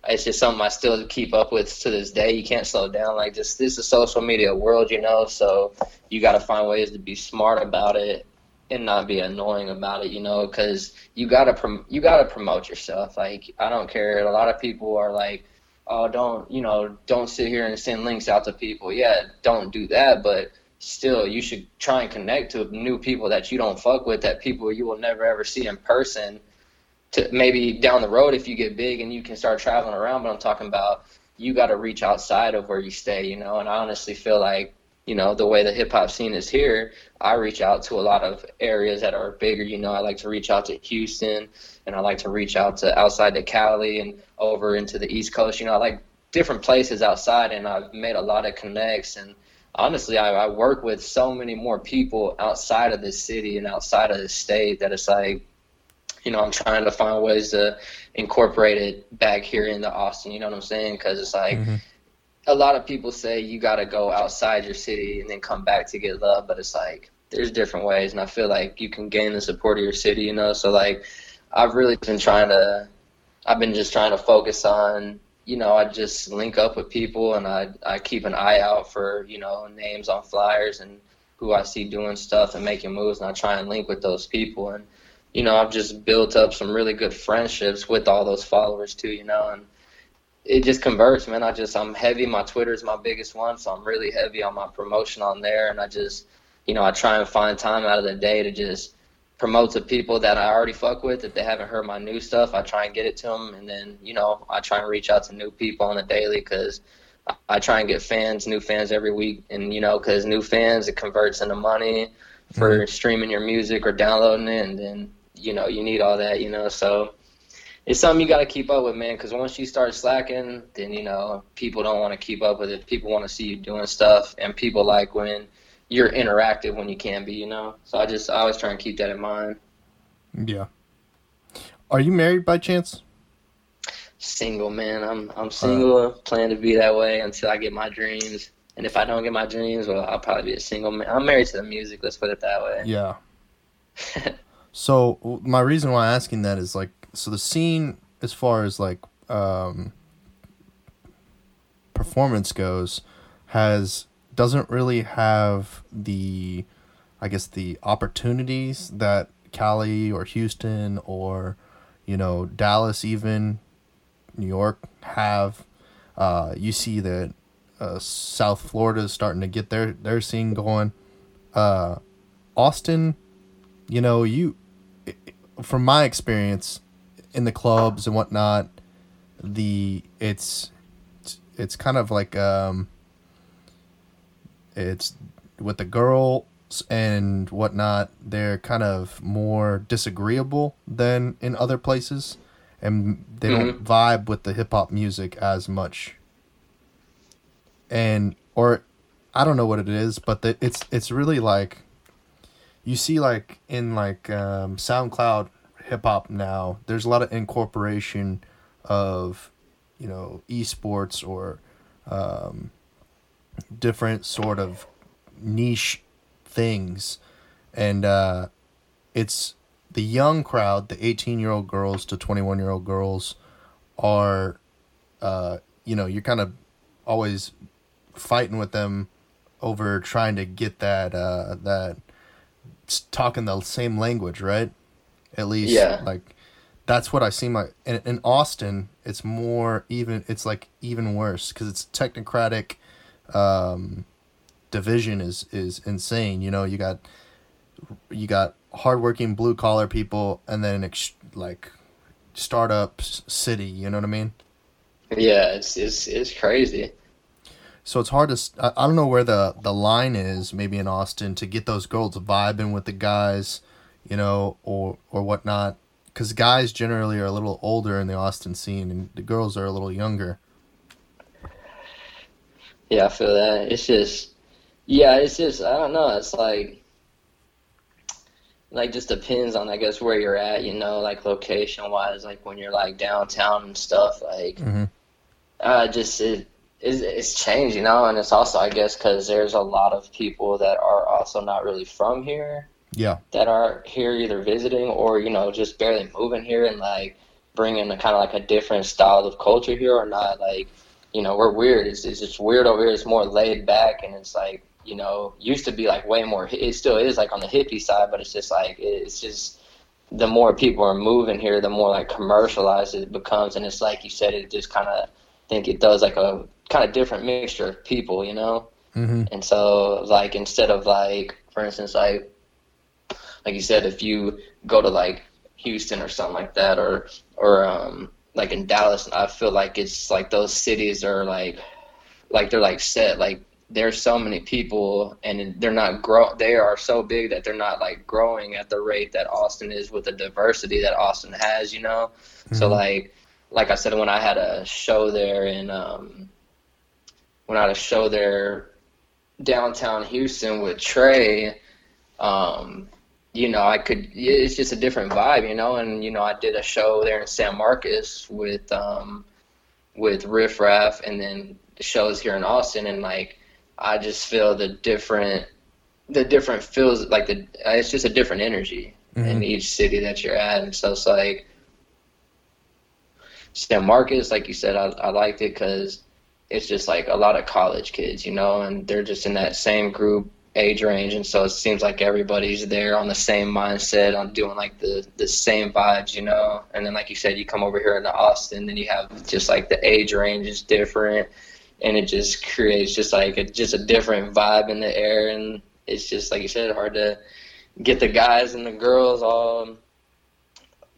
it's just something I still keep up with to this day. You can't slow down. Like just this is a social media world, you know. So you got to find ways to be smart about it and not be annoying about it, you know, because you gotta prom- you gotta promote yourself. Like I don't care. A lot of people are like, oh, don't you know, don't sit here and send links out to people. Yeah, don't do that, but still, you should try and connect to new people that you don't fuck with, that people you will never ever see in person to maybe down the road if you get big and you can start traveling around. But I'm talking about you got to reach outside of where you stay, you know. And I honestly feel like you know the way the hip hop scene is here, I reach out to a lot of areas that are bigger. You know, I like to reach out to Houston, and I like to reach out to outside to Cali and over into the East Coast. You know, I like different places outside, and I've made a lot of connects and honestly, I, I, work with so many more people outside of this city and outside of the state that it's like you know, I'm trying to find ways to incorporate it back here into Austin. You know what I'm saying? Because it's like mm-hmm. a lot of people say you got to go outside your city and then come back to get love, but it's like there's different ways, and I feel like you can gain the support of your city. You know, so like I've really been trying to, I've been just trying to focus on. You know, I just link up with people and I I keep an eye out for you know names on flyers and who I see doing stuff and making moves, and I try and link with those people and you know, I've just built up some really good friendships with all those followers too, you know, and it just converts, man. I just I'm heavy. My Twitter is my biggest one, so I'm really heavy on my promotion on there, and I just, you know, I try and find time out of the day to just promote to people that I already fuck with. If they haven't heard my new stuff, I try and get it to them, and then you know, I try and reach out to new people on the daily because I try and get fans, new fans every week, and you know, because new fans it converts into money for mm-hmm. streaming your music or downloading it, and then you know you need all that you know so it's something you got to keep up with man because once you start slacking then you know people don't want to keep up with it people want to see you doing stuff and people like when you're interactive when you can be you know? So i just i always try and keep that in mind. Yeah. Are you married by chance? Single man. I'm i'm single uh, plan to be that way until i get my dreams. And if i don't get my dreams well i'll probably be a single man i'm married to the music let's put it that way. Yeah. So my reason why I'm asking that is like so the scene as far as like um, performance goes has doesn't really have the I guess the opportunities that Cali or Houston or you know Dallas even New York have. Uh, you see that uh, South Florida is starting to get their their scene going. Uh, Austin, you know you from my experience in the clubs and whatnot, the it's it's kind of like um it's with the girls and whatnot they're kind of more disagreeable than in other places and they mm-hmm. don't vibe with the hip-hop music as much and or i don't know what it is but the, it's it's really like you see like in like um, SoundCloud hip hop now, there's a lot of incorporation of you know esports or um, different sort of niche things, and uh, it's the young crowd, the 18 year old girls to 21 year old girls, are uh, you know you're kind of always fighting with them over trying to get that uh, that talking the same language, right? At least, yeah. Like that's what I seem like. In, in Austin, it's more even. It's like even worse because it's technocratic. Um, division is is insane. You know, you got you got hardworking blue collar people, and then ex- like startup city. You know what I mean? Yeah, it's it's it's crazy. So it's hard to. I don't know where the the line is. Maybe in Austin to get those girls vibing with the guys, you know, or or whatnot. Because guys generally are a little older in the Austin scene, and the girls are a little younger. Yeah, I feel that. It's just, yeah, it's just, I don't know. It's like, like just depends on, I guess, where you're at, you know, like location wise, like when you're like downtown and stuff, like, Mhm. uh, just, it, it's, it's changed, you know, and it's also, I guess, because there's a lot of people that are also not really from here Yeah. that are here either visiting or, you know, just barely moving here and like bringing a kind of like a different style of culture here or not. Like, you know, we're weird. It's, it's just weird over here. It's more laid back and it's like, you know, used to be like way more, it still is like on the hippie side, but it's just like, it's just, the more people are moving here, the more like commercialized it becomes. And it's like you said, it just kind of, think it does like a kind of different mixture of people, you know? hmm And so, like, instead of like, for instance, like, like you said, if you go to like Houston or something like that, or or um, like in Dallas, I feel like it's like those cities are like, like they're like set. Like there's so many people, and they're not grow. They are so big that they're not like growing at the rate that Austin is with the diversity that Austin has. You know, so Mhm. like, like I said, when I had a show there in um, when I had a show there downtown Houston with Trey, um, you know, I could, it's just a different vibe, you know, and, you know, I did a show there in San Marcos with, um, with Riff Raff and then the shows here in Austin and like, I just feel the different, the different feels like the, it's just a different energy in Mhm. each city that you're at. And so it's like, San Marcos, like you said, I, I liked it because it's just like a lot of college kids, you know, and they're just in that same group age range, and so it seems like everybody's there on the same mindset, on doing like the the same vibes, you know. And then, like you said, you come over here into Austin, then you have just like the age range is different, and it just creates just like a, just a different vibe in the air, and it's just like you said, hard to get the guys and the girls all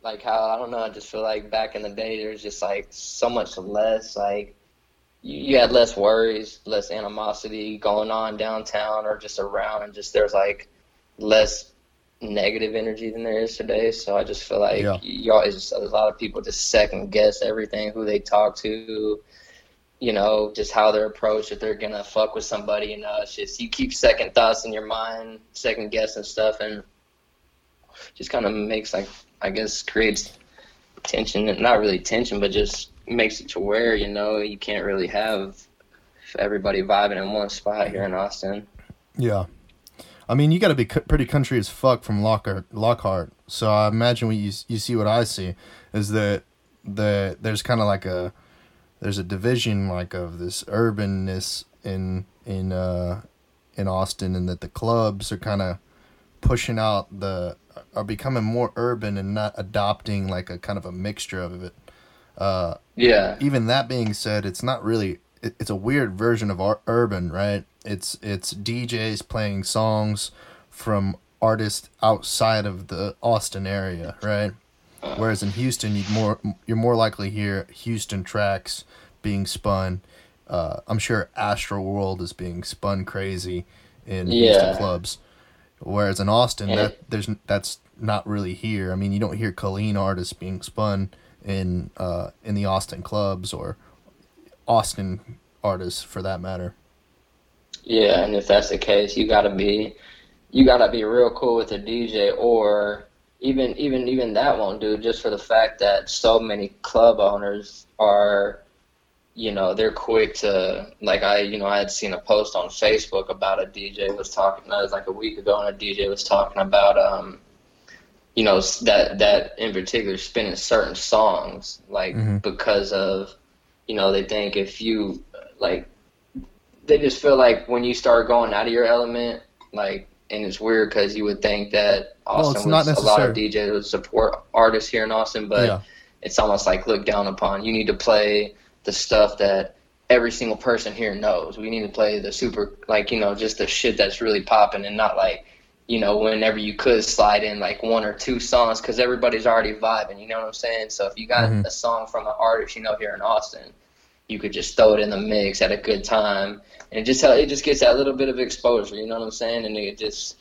like how I don't know. I just feel like back in the day, there's just like so much less like you, you had less worries, less animosity going on downtown or just around, and just there's like less negative energy than there is today. So I just feel like Yeah. y'all is just, a lot of people just second guess everything who they talk to. You know, just how they're approached if they're gonna fuck with somebody. You know, it's just you keep second thoughts in your mind, second guessing stuff, and just kind of makes like I guess creates tension, not really tension, but just makes it to where you know you can't really have everybody vibing in one spot here in Austin. Yeah. I mean, you got to be pretty country as fuck from Lockhart, Lockhart. So I imagine what you you see what I see is that the there's kind of like a there's a division like of this urbanness in in uh in Austin and that the clubs are kind of pushing out the are becoming more urban and not adopting like a kind of a mixture of it. Uh Yeah, even that being said, it's not really. It, it's a weird version of ur- urban, right? It's it's DJs playing songs from artists outside of the Austin area, right? Whereas in Houston, you'd more you're more likely to hear Houston tracks being spun. Uh, I'm sure Astroworld is being spun crazy in Houston clubs. Whereas in Austin, that there's that's not really here. I mean, you don't hear Colleen artists being spun in uh, in the Austin clubs or Austin artists for that matter. yeah, and if that's the case, you gotta be you gotta be real cool with a DJ, or even even even that won't do. Just for the fact that so many club owners are you know they're quick to like I you know I had seen a post on Facebook about a DJ was talking that was like a week ago and a DJ was talking about um you know that that in particular spinning certain songs like Mhm. because of you know they think if you like they just feel like when you start going out of your element like and it's weird because you would think that Austin was a lot of DJs would support artists here in Austin but yeah, it's almost like looked down upon. You need to play the stuff that every single person here knows. We need to play the super, like, you know, just the shit that's really popping and not like, you know, whenever you could slide in like one or two songs because everybody's already vibing. You know what I'm saying? So if you got Mhm. a song from an artist you know here in Austin, you could just throw it in the mix at a good time, and it just it just gets that little bit of exposure. You know what I'm saying? And it just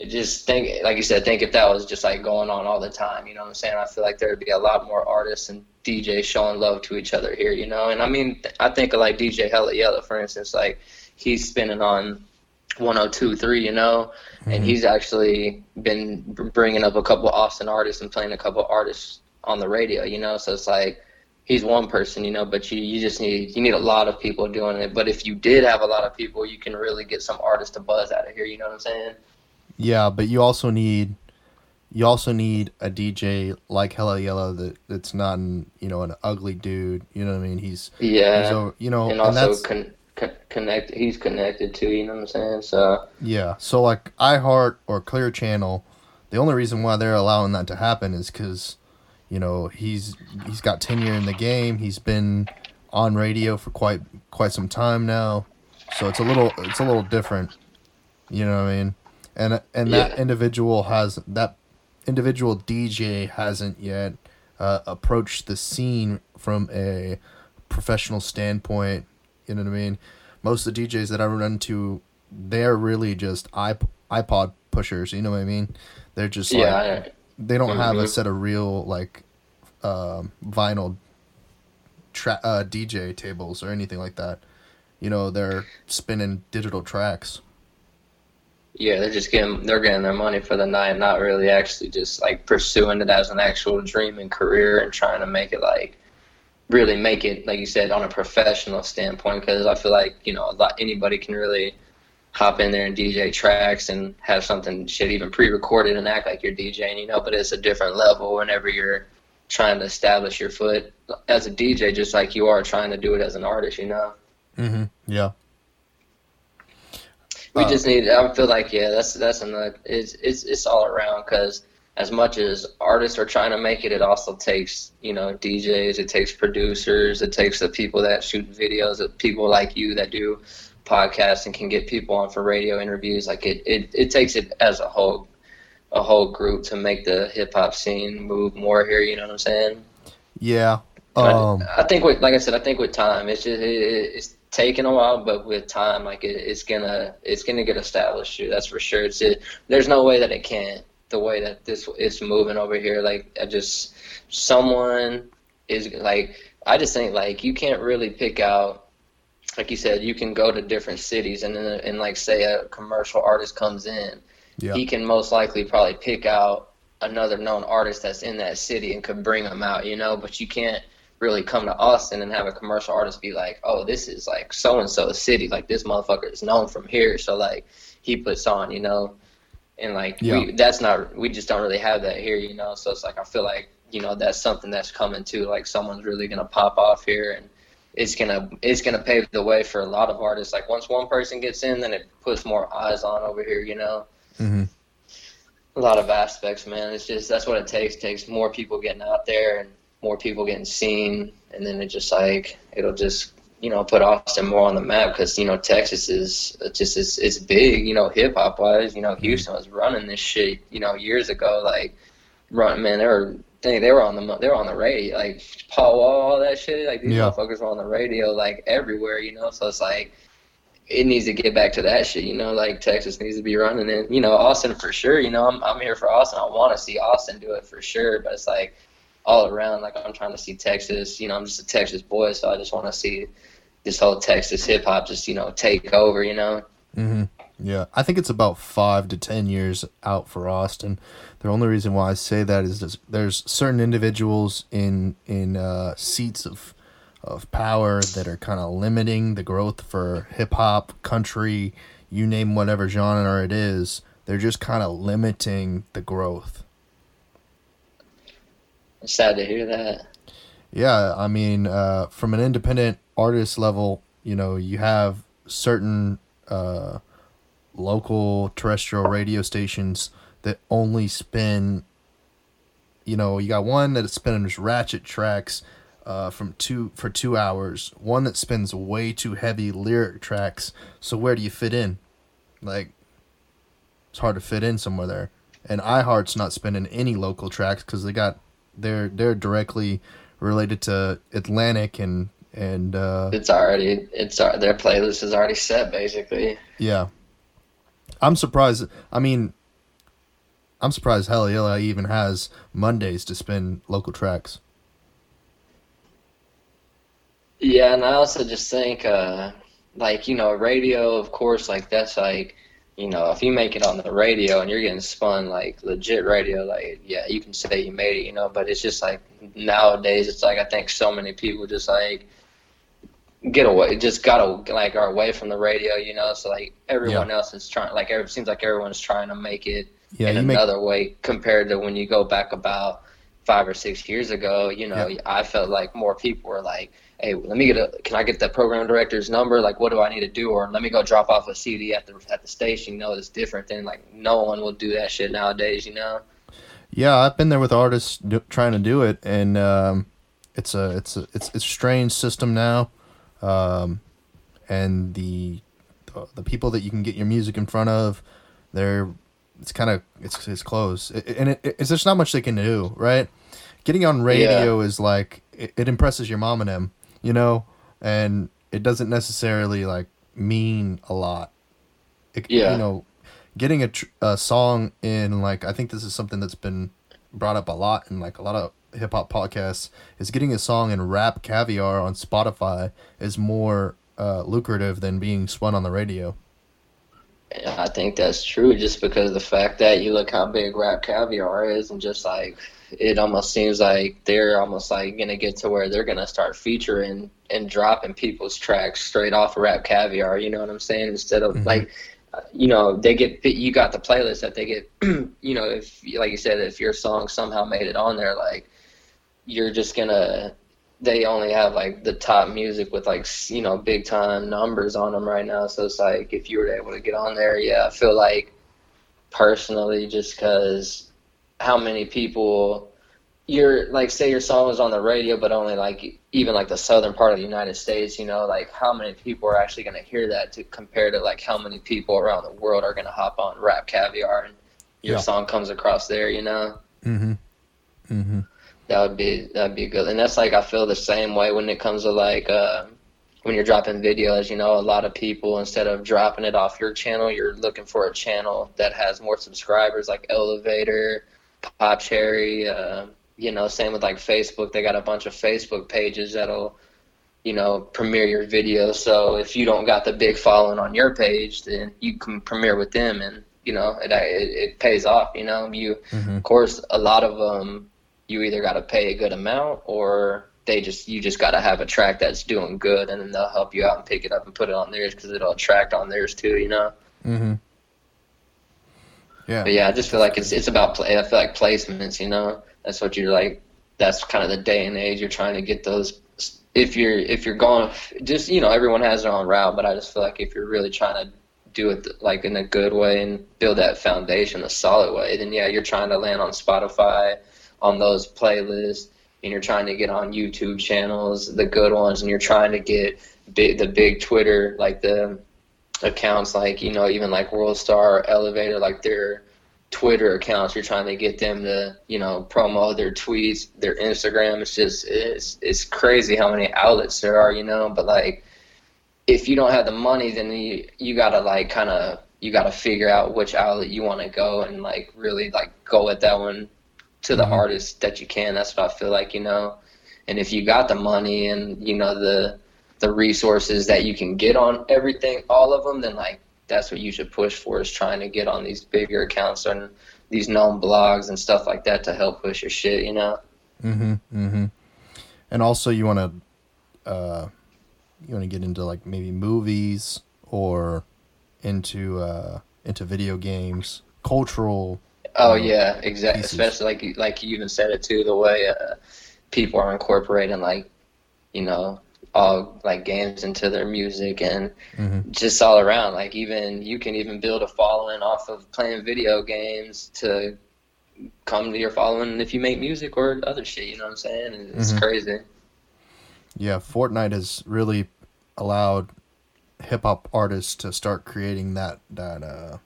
it just think like you said, think if that was just like going on all the time, you know what I'm saying? I feel like there'd be a lot more artists and DJs showing love to each other here, you know. And I mean, I think of like DJ Hella Yella, for instance, like he's spinning on 102.3, you know, and Mhm. he's actually been bringing up a couple Austin artists and playing a couple artists on the radio, you know. So it's like he's one person, you know, but you you just need you need a lot of people doing it. But if you did have a lot of people, you can really get some artists to buzz out of here. You know what I'm saying? Yeah, but you also need you also need a DJ like Hella Yella that that's not an you know an ugly dude. You know what I mean? He's Yeah. he's over, you know, and and, also that's con- connect. He's connected to You know what I'm saying? So yeah. So like iHeart or Clear Channel, the only reason why they're allowing that to happen is because you know he's he's got tenure in the game. He's been on radio for quite quite some time now, so it's a little it's a little different. You know what I mean? And and that Yeah. individual has that individual DJ hasn't yet uh, approached the scene from a professional standpoint. You know what I mean? Most of the DJs that I run into, they're really just iP- iPod pushers. You know what I mean? They're just like yeah, I, they don't have a Mhm. set of real like um, vinyl tra- uh, DJ tables or anything like that. You know, they're spinning digital tracks. yeah. They're just getting they're getting their money for the night, not really actually just like pursuing it as an actual dream and career and trying to make it like really make it like you said on a professional standpoint. Because I feel like you know a lot anybody can really hop in there and DJ tracks and have something shit even pre-recorded and act like you're DJing, you know. But it's a different level whenever you're trying to establish your foot as a DJ, just like you are trying to do it as an artist, you know. Mm-hmm. Yeah. We Uh, just need. I feel like yeah, that's that's another. It's it's it's all around because as much as artists are trying to make it, it also takes you know DJs, it takes producers, it takes the people that shoot videos, the people like you that do podcasts and can get people on for radio interviews. Like it it, it takes it as a whole a whole group to make the hip hop scene move more here. You know what I'm saying? Yeah. Um. I think with, like I said, I think with time, it's just it, it- it's taking a while, but with time, like it, it's gonna it's gonna get established. That's for sure. It's it, there's no way that it can't. The way that this is moving over here, like I just someone is like I just think like you can't really pick out. Like you said, you can go to different cities and then and like say a commercial artist comes in, Yeah. he can most likely probably pick out another known artist that's in that city and could bring them out, you know. But you can't really come to Austin and have a commercial artist be like, "Oh, this is like so and so city, like this motherfucker is known from here." So like he puts on, you know, and like Yeah. we, that's not we just don't really have that here, you know. So it's like I feel like you know that's something that's coming too. Like someone's really gonna pop off here and. It's gonna it's gonna pave the way for a lot of artists. Like once one person gets in, then it puts more eyes on over here. You know, hmm a lot of aspects, man. It's just that's what it takes. It takes more people getting out there and more people getting seen, and then it just like it'll just you know put Austin more on the map because you know Texas is just it's, it's big. You know, hip hop wise, you know Houston was running this shit. You know, years ago, like run man, they were they, they were on the they were on the radio, like Paul Wall, all that shit. Like these Yeah. motherfuckers were on the radio, like everywhere. You know, so it's like it needs to get back to that shit, you know, like Texas needs to be running it. You know, Austin for sure, you know, I'm I'm here for Austin. I want to see Austin do it for sure, but it's like all around like I'm trying to see Texas, you know, I'm just a Texas boy, so I just want to see this whole Texas hip hop just, you know, take over, you know. Mm-hmm. Yeah, I think it's about five to ten years out for Austin. The only reason why I say that is there's, certain individuals in in uh, seats of of power that are kind of limiting the growth for hip hop, country, you name whatever genre it is. They're just kind of limiting the growth. It's sad to hear that. Yeah, I mean, uh, from an independent artist level, you know, you have certain uh, local terrestrial radio stations that only spin. You know, you got one that spins ratchet tracks uh, from two for two hours. One that spins way too heavy lyric tracks. So where do you fit in? Like, it's hard to fit in somewhere there. And iHeart's not spinning any local tracks because they got they're they're directly related to Atlantic and and uh, It's already it's their playlist is already set basically. yeah. I'm surprised. I mean, I'm surprised Hella Yella even has Mondays to spin local tracks. Yeah, and I also just think, uh, like you know, radio, of course, like that's like, you know, if you make it on the radio and you're getting spun like legit radio, like yeah, you can say you made it, you know. But it's just like nowadays, it's like I think so many people just like get away, just got to like are away from the radio, you know. So like everyone Yeah. else is trying, like it seems like everyone's trying to make it Yeah, in you make another way compared to when you go back about five or six years ago. You know, Yeah. I felt like more people were like, "Hey, let me get a. Can I get the program director's number? Like, what do I need to do? Or let me go drop off a CD at the at the station. You know, it's different than like no one will do that shit nowadays. You know. Yeah, I've been there with artists do, trying to do it, and um, it's a it's a it's it's a strange system now, um, and the the people that you can get your music in front of, they're it's kind of it's it's close, It- and it, it's there's not much they can do, right? Getting on radio is like it, it impresses your mom and them, you know, and it doesn't necessarily like mean a lot. It, Yeah. you know, getting a, tr- a song in like I think this is something that's been brought up a lot in like a lot of hip hop podcasts is getting a song in rap caviar on Spotify is more uh, lucrative than being spun on the radio. I think that's true just because of the fact that you look how big Rap Caviar is, and just like it almost seems like they're almost like gonna get to where they're gonna start featuring and dropping people's tracks straight off of Rap Caviar. You know what I'm saying? Instead of Mhm. like, you know, they get you got the playlist that they get. you know, if like you said, if your song somehow made it on there, like you're just gonna they only have like the top music with like you know big time numbers on them right now. So it's like if you were able to get on there, yeah, I feel like personally just because how many people you're like say your song was on the radio, but only like even like the southern part of the United States, you know, like how many people are actually going to hear that to compare to like how many people around the world are going to hop on Rap Caviar and your Yeah. song comes across there, you know. Mm-hmm. Mm-hmm. That would be that'd be good, and that's like I feel the same way when it comes to like uh, when you're dropping videos. You know, a lot of people instead of dropping it off your channel, you're looking for a channel that has more subscribers, like Elevator, Pop Cherry. Uh, you know, same with like Facebook. They got a bunch of Facebook pages that'll you know premiere your video. So if you don't got the big following on your page, then you can premiere with them, and you know it it, it pays off. You know, you Mm-hmm. of course, a lot of them you either got to pay a good amount or they just you just got to have a track that's doing good, and then they'll help you out and pick it up and put it on theirs because it'll attract on theirs too. You know. Mm-hmm. Yeah. But yeah, I just feel like it's it's about play. I feel like placements. You know, that's what you're like. That's kind of the day and age you're trying to get those. If you're if you're going, just you know, everyone has their own route, but I just feel like if you're really trying to do it like in a good way and build that foundation a solid way, then yeah, you're trying to land on Spotify, on those playlists, and you're trying to get on YouTube channels, the good ones, and you're trying to get big, the big Twitter, like the accounts, like you know, even like World Star, Elevator, like their Twitter accounts. You're trying to get them to you know promo their tweets, their Instagram. It's just it's it's crazy how many outlets there are, you know. But like, if you don't have the money, then you you gotta like kind of you gotta figure out which outlet you want to go and like really like go at that one to the Mhm. hardest that you can. That's what I feel like, you know. And if you got the money and you know the the resources that you can get on everything, all of them, then like that's what you should push for is trying to get on these bigger accounts and these known blogs and stuff like that to help push your shit, you know. Mm-hmm. Mm-hmm. And also, you want to, uh, you want to get into like maybe movies or into uh, into video games, cultural. Oh um, yeah, exactly. Especially like you- like you even said it too, the way uh, people are incorporating like you know all like games into their music and Mm-hmm. just all around. Like even you can even build a following off of playing video games to come to your following if you make music or other shit. You know what I'm saying? It's Mhm. crazy. Yeah, Fortnite has really allowed hip hop artists to start creating that that uh,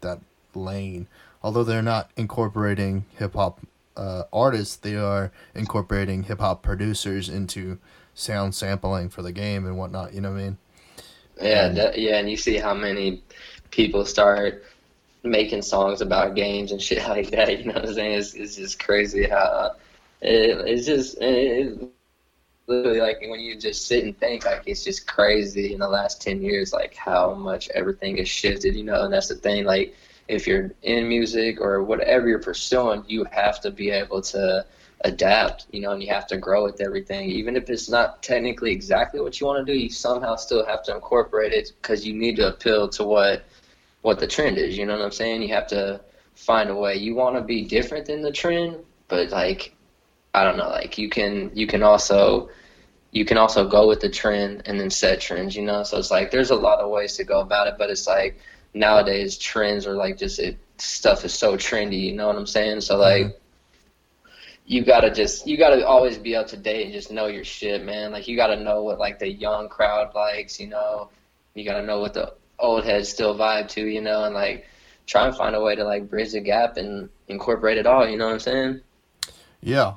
that lane. Although they're not incorporating hip hop uh, artists, they are incorporating hip hop producers into sound sampling for the game and whatnot. You know what I mean? Yeah, And- that, yeah, and you see how many people start making songs about games and shit like that. You know what I'm saying? It's, it's just crazy how it, it's just it, literally like when you just sit and think like it's just crazy in the last 10 years like how much everything has shifted you know and that's the thing like if you're in music or whatever you're pursuing you have to be able to adapt you know and you have to grow with everything. Even if it's not technically exactly what you want to do you somehow still have to incorporate it because you need to appeal to what what the trend is you know what i'm saying? You have to find a way. You want to be different than the trend but like i don't know like you can you can also you can also go with the trend and then set trends, you know? So it's like there's a lot of ways to go about it, but it's like nowadays trends are like just it stuff is so trendy, you know what I'm saying? So like mm-hmm. you gotta just you gotta always be up to date and just know your shit, man. Like you gotta know what like the young crowd likes, you know. You gotta know what the old heads still vibe to, you know, and like try and find a way to like bridge the gap and incorporate it all, you know what I'm saying? Yeah,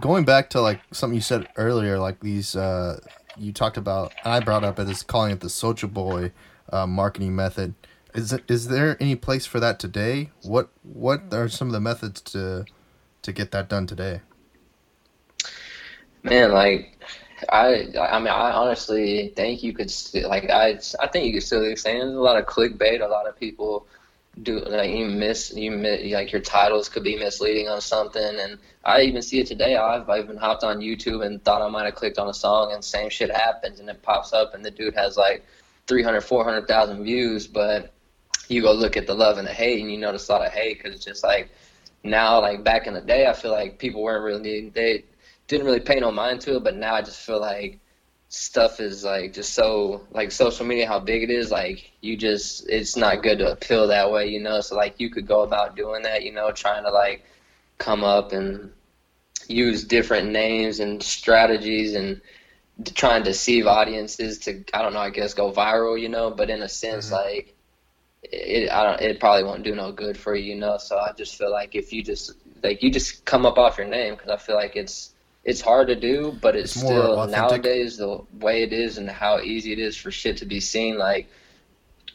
going back to like something you said earlier, like these uh, you talked about, I brought up it as calling it the Soulja Boy uh, marketing method. Is it is there any place for that today? What what are some of the methods to to get that done today? Man, like I I mean I honestly think you could like I I think you could still extend. There's a lot of clickbait. A lot of people do like you miss you miss, like your titles could be misleading on something and i even see it today i've, I've even hopped on youtube and thought i might have clicked on a song and same shit happens and it pops up and the dude has like 300 400000 views but you go look at the love and the hate and you notice a lot of hate because it's just like now like back in the day i feel like people weren't really they didn't really pay no mind to it but now i just feel like stuff is like just so like social media how big it is like you just it's not good to appeal that way you know so like you could go about doing that you know trying to like come up and use different names and strategies and try and deceive audiences to I don't know I guess go viral you know but in a sense mm-hmm. like it I don't it probably won't do no good for you you know so I just feel like if you just like you just come up off your name because I feel like it's it's hard to do, but it's, it's still nowadays the way it is and how easy it is for shit to be seen. Like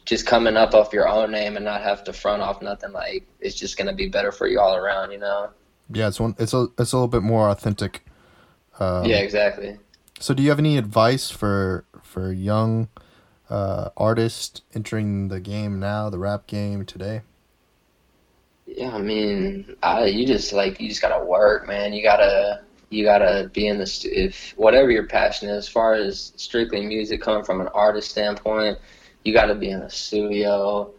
just coming up off your own name and not have to front off nothing. Like it's just gonna be better for you all around. You know. Yeah, it's one. It's a. It's a little bit more authentic. Um, yeah, exactly. So, do you have any advice for for young uh, artists entering the game now, the rap game today? Yeah, I mean, I you just like you just gotta work, man. You gotta you gotta be in the stu- if whatever your passion is, as far as strictly music, coming from an artist standpoint, you gotta be in a studio,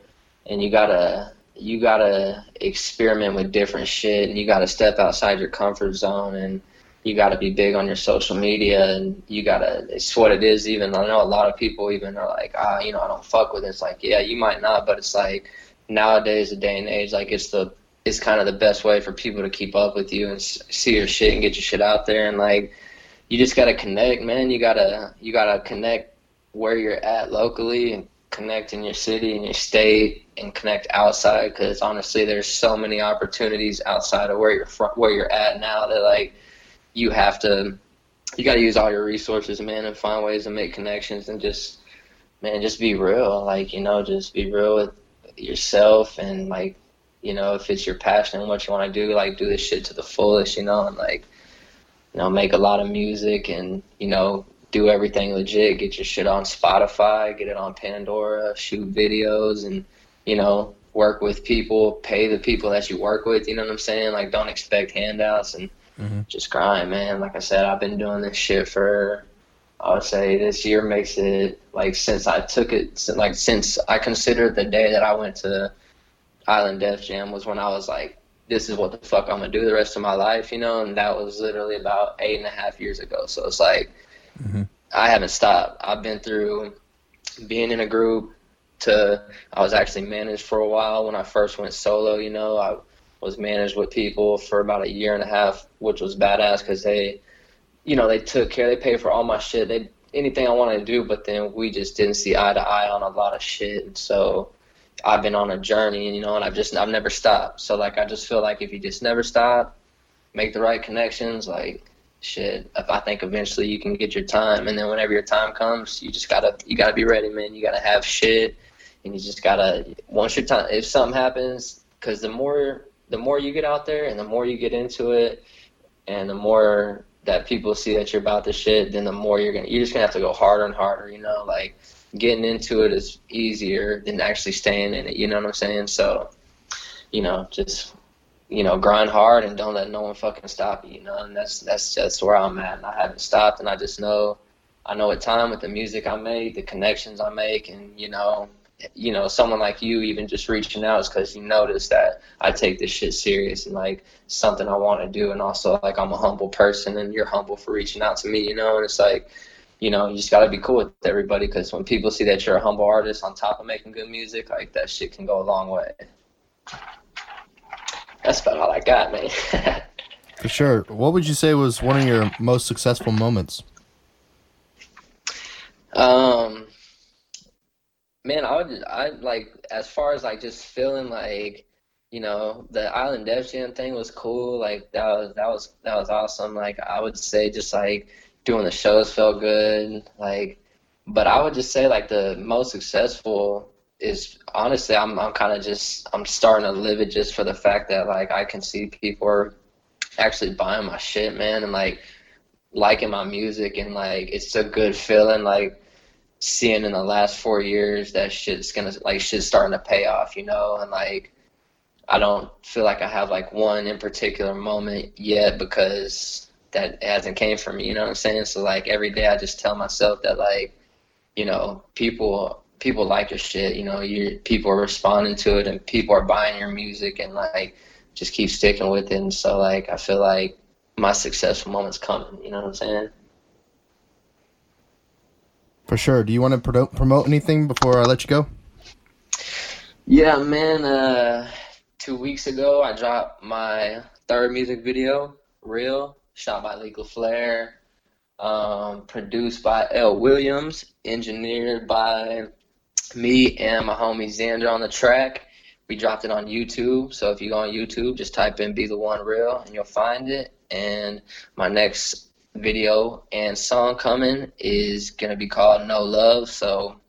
and you gotta you gotta experiment with different shit, and you gotta step outside your comfort zone, and you gotta be big on your social media, and you gotta it's what it is. Even I know a lot of people even are like, ah, you know, I don't fuck with it. It's like, yeah, you might not, but it's like nowadays, the day and age, like it's the it's kind of the best way for people to keep up with you and see your shit and get your shit out there and like you just gotta connect man you gotta you gotta connect where you're at locally and connect in your city and your state and connect outside because honestly there's so many opportunities outside of where you're from where you're at now that like you have to you got to use all your resources man and find ways to make connections and just man just be real like you know just be real with yourself and like you know, if it's your passion and what you want to do, like do this shit to the fullest, you know, and like, you know, make a lot of music and, you know, do everything legit, get your shit on Spotify, get it on Pandora, shoot videos and, you know, work with people, pay the people that you work with, you know what I'm saying? Like don't expect handouts and mm-hmm. just grind, man. Like I said, I've been doing this shit for I would say this year makes it like since I took it like since I considered the day that I went to Island Def Jam was when I was like, this is what the fuck I'm gonna do the rest of my life, you know, and that was literally about eight and a half years ago. So it's like mm-hmm. I haven't stopped. I've been through being in a group to I was actually managed for a while when I first went solo. You know, I was managed with people for about a year and a half, which was badass because they, you know, they took care. They paid for all my shit. They anything I wanted to do, but then we just didn't see eye to eye on a lot of shit. And so I've been on a journey, you know, and I've just I've never stopped. So like I just feel like if you just never stop, make the right connections, like shit, I think eventually you can get your time, and then whenever your time comes, you just gotta you gotta be ready, man. You gotta have shit and you just gotta once your time if something happens because the more the more you get out there and the more you get into it and the more that people see that you're about the shit then the more you're gonna you're just gonna have to go harder and harder you know? Like getting into it is easier than actually staying in it you know what i'm saying? So you know just you know grind hard and don't let no one fucking stop you you know? And that's that's just where i'm at. And i haven't stopped and i just know i know at time with the music i make the connections i make and you know you know, someone like you even just reaching out is because you notice that I take this shit serious and like something I want to do, and also like I'm a humble person, and you're humble for reaching out to me, you know, and it's like, you know, you just got to be cool with everybody because when people see that you're a humble artist on top of making good music, like that shit can go a long way. That's about all I got, man. For sure. What would you say was one of your most successful moments? Um, man, I would, I like as far as like just feeling like, you know, the Island Def Jam thing was cool. Like that was that was that was awesome. Like I would say just like doing the shows felt good. Like, but I would just say like the most successful is honestly I'm I'm kind of just I'm starting to live it just for the fact that like I can see people are actually buying my shit, man, and like liking my music and like it's a good feeling like seeing in the last four years that shit's gonna like shit's starting to pay off, you know, and like I don't feel like I have like one in particular moment yet because that hasn't came from me, you know what I'm saying? So like every day I just tell myself that like, you know, people people like your shit, you know, you people are responding to it and people are buying your music and like just keep sticking with it and so like I feel like my successful moment's coming, you know what I'm saying? For sure. Do you want to promote promote anything before I let you go? Yeah, man. Uh, two weeks ago, I dropped my third music video, "Real," shot by Legal Flair, um, produced by L. Williams, engineered by me and my homie Xander on the track. We dropped it on YouTube, so if you go on YouTube, just type in "Be the One Real" and you'll find it. And my next video and song coming is gonna be called No Love. So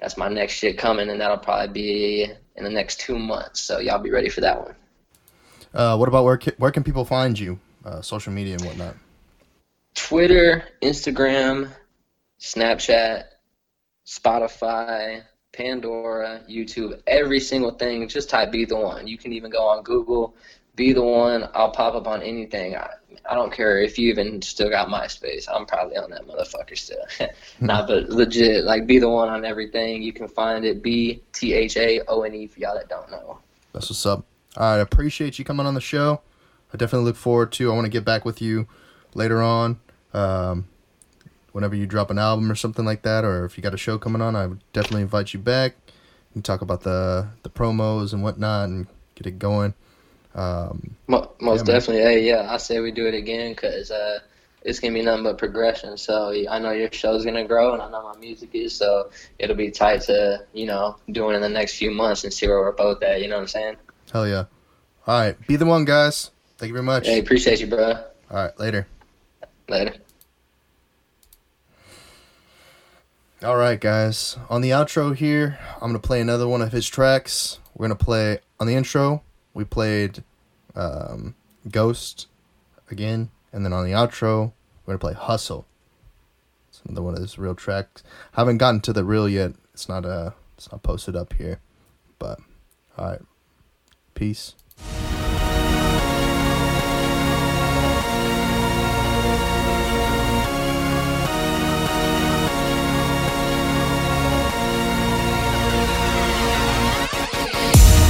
that's my next shit coming, and that'll probably be in the next two months. So y'all be ready for that one. Uh, what about where can, where can people find you, uh, social media and whatnot? Twitter, Instagram, Snapchat, Spotify, Pandora, YouTube, every single thing. Just type "Be the One." You can even go on Google, "Be the One." I'll pop up on anything. I, I don't care if you even still got MySpace. I'm probably on that motherfucker still. nah, but legit, like be the one on everything. You can find it B T H A O N E for y'all that don't know. That's what's up. I appreciate you coming on the show. I definitely look forward to. I want to get back with you later on. Um, whenever you drop an album or something like that, or if you got a show coming on, I would definitely invite you back and talk about the the promos and whatnot and get it going. Um, most yeah, definitely. Hey, yeah, I say we do it again because uh, it's gonna be nothing but progression. So I know your show's gonna grow, and I know my music is. So it'll be tight to you know doing in the next few months and see where we're both at. You know what I'm saying? Hell yeah! All right, be the one, guys. Thank you very much. Hey, appreciate you, bro. All right, later. Later. All right, guys. On the outro here, I'm gonna play another one of his tracks. We're gonna play on the intro we played um, Ghost again, and then on the outro, we're gonna play Hustle. It's another one of his real tracks. Haven't gotten to the real yet. It's not uh it's not posted up here. But alright. Peace.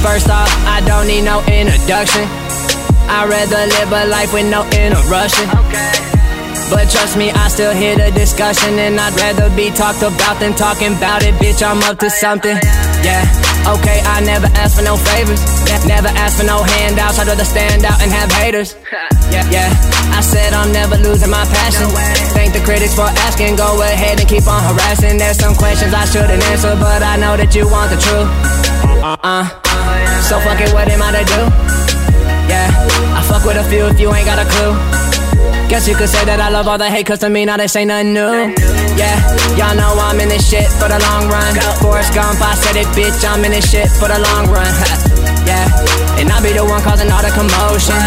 First off, I don't need no introduction. I'd rather live a life with no interruption. But trust me, I still hear the discussion, and I'd rather be talked about than talking about it. Bitch, I'm up to oh, something. Oh, yeah, okay, I never ask for no favors. Never ask for no handouts. I'd rather stand out and have haters. Yeah, yeah. I said I'm never losing my passion. Thank the critics for asking. Go ahead and keep on harassing. There's some questions I shouldn't answer, but I know that you want the truth. Uh. So fuck it, what am I to do? Yeah, I fuck with a few if you ain't got a clue. Guess you could say that I love all the hate, cause to me now this ain't nothing new. Yeah, y'all know I'm in this shit for the long run. Forrest Gump, I said it, bitch, I'm in this shit for the long run. yeah, and I be the one causing all the commotion.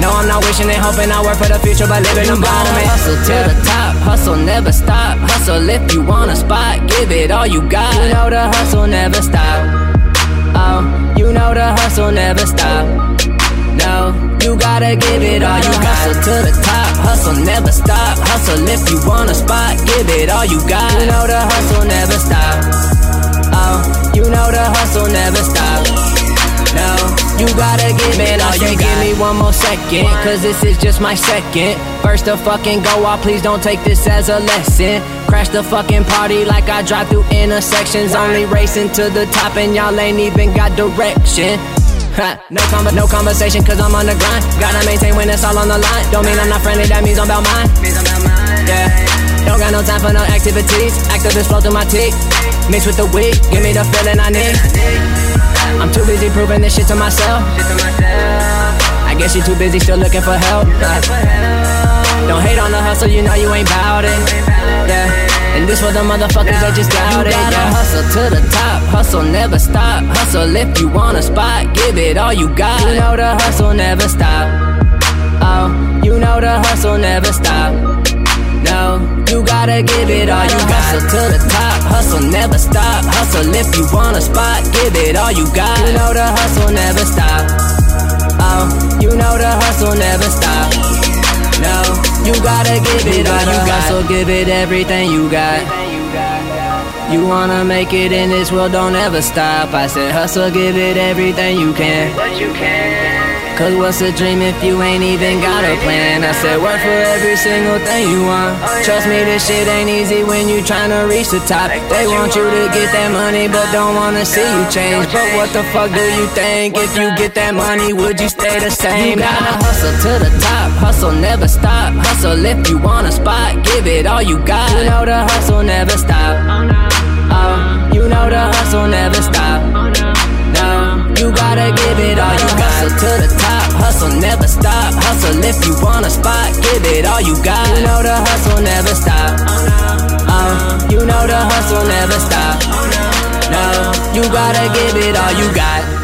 No, I'm not wishing and hoping I work for the future, but living the moment. Hustle to the top, hustle never stop. Hustle if you want a spot, give it all you got. You know the hustle never stop. Oh, you know the hustle never stop. No, you gotta give it all you got. Hustle to the top, hustle never stop. Hustle if you want a spot, give it all you got. You know the hustle never stop. Oh, you know the hustle never stop. No, you gotta give it all you got. Give me one more second, cause this is just my second. First to fucking go off, please don't take this as a lesson. Crash the fucking party like I drive through intersections. Only racing to the top, and y'all ain't even got direction. no, com- no conversation, cause I'm on the grind. Gotta maintain when it's all on the line. Don't mean I'm not friendly, that means I'm about mine. Yeah. Don't got no time for no activities. Activists flow through my teeth. Mix with the weed, give me the feeling I need. I'm too busy proving this shit to myself. I guess you're too busy still looking for help. Don't hate on the hustle, you know you ain't bout it. Yeah. And this for the motherfuckers that just doubt it. You gotta hustle to the top, hustle never stop. Hustle if you want a spot, give it all you got. You know the hustle never stop. Oh, you know the hustle never stop. You gotta give it all you got. Hustle to the top, hustle never stop. Hustle if you want a spot, give it all you got. You know the hustle never stop. Oh, you know the hustle never stop. No, you gotta give it all you got. So give it everything you got. You wanna make it in this world, don't ever stop. I said hustle, give it everything you can. Cause what's a dream if you ain't even got a plan? I said work for every single thing you want. Trust me, this shit ain't easy when you tryna reach the top. They want you to get that money, but don't wanna see you change. But what the fuck do you think? If you get that money, would you stay the same? You gotta hustle to the top, hustle never stop. Hustle if you want a spot, give it all you got. You know the hustle never stop. Oh, you know the hustle never stop. You gotta give it all you got. Hustle to the top, hustle never stop. Hustle if you want a spot, give it all you got. You know the hustle never stop. Uh, you know the hustle never stop. No, you gotta give it all you got.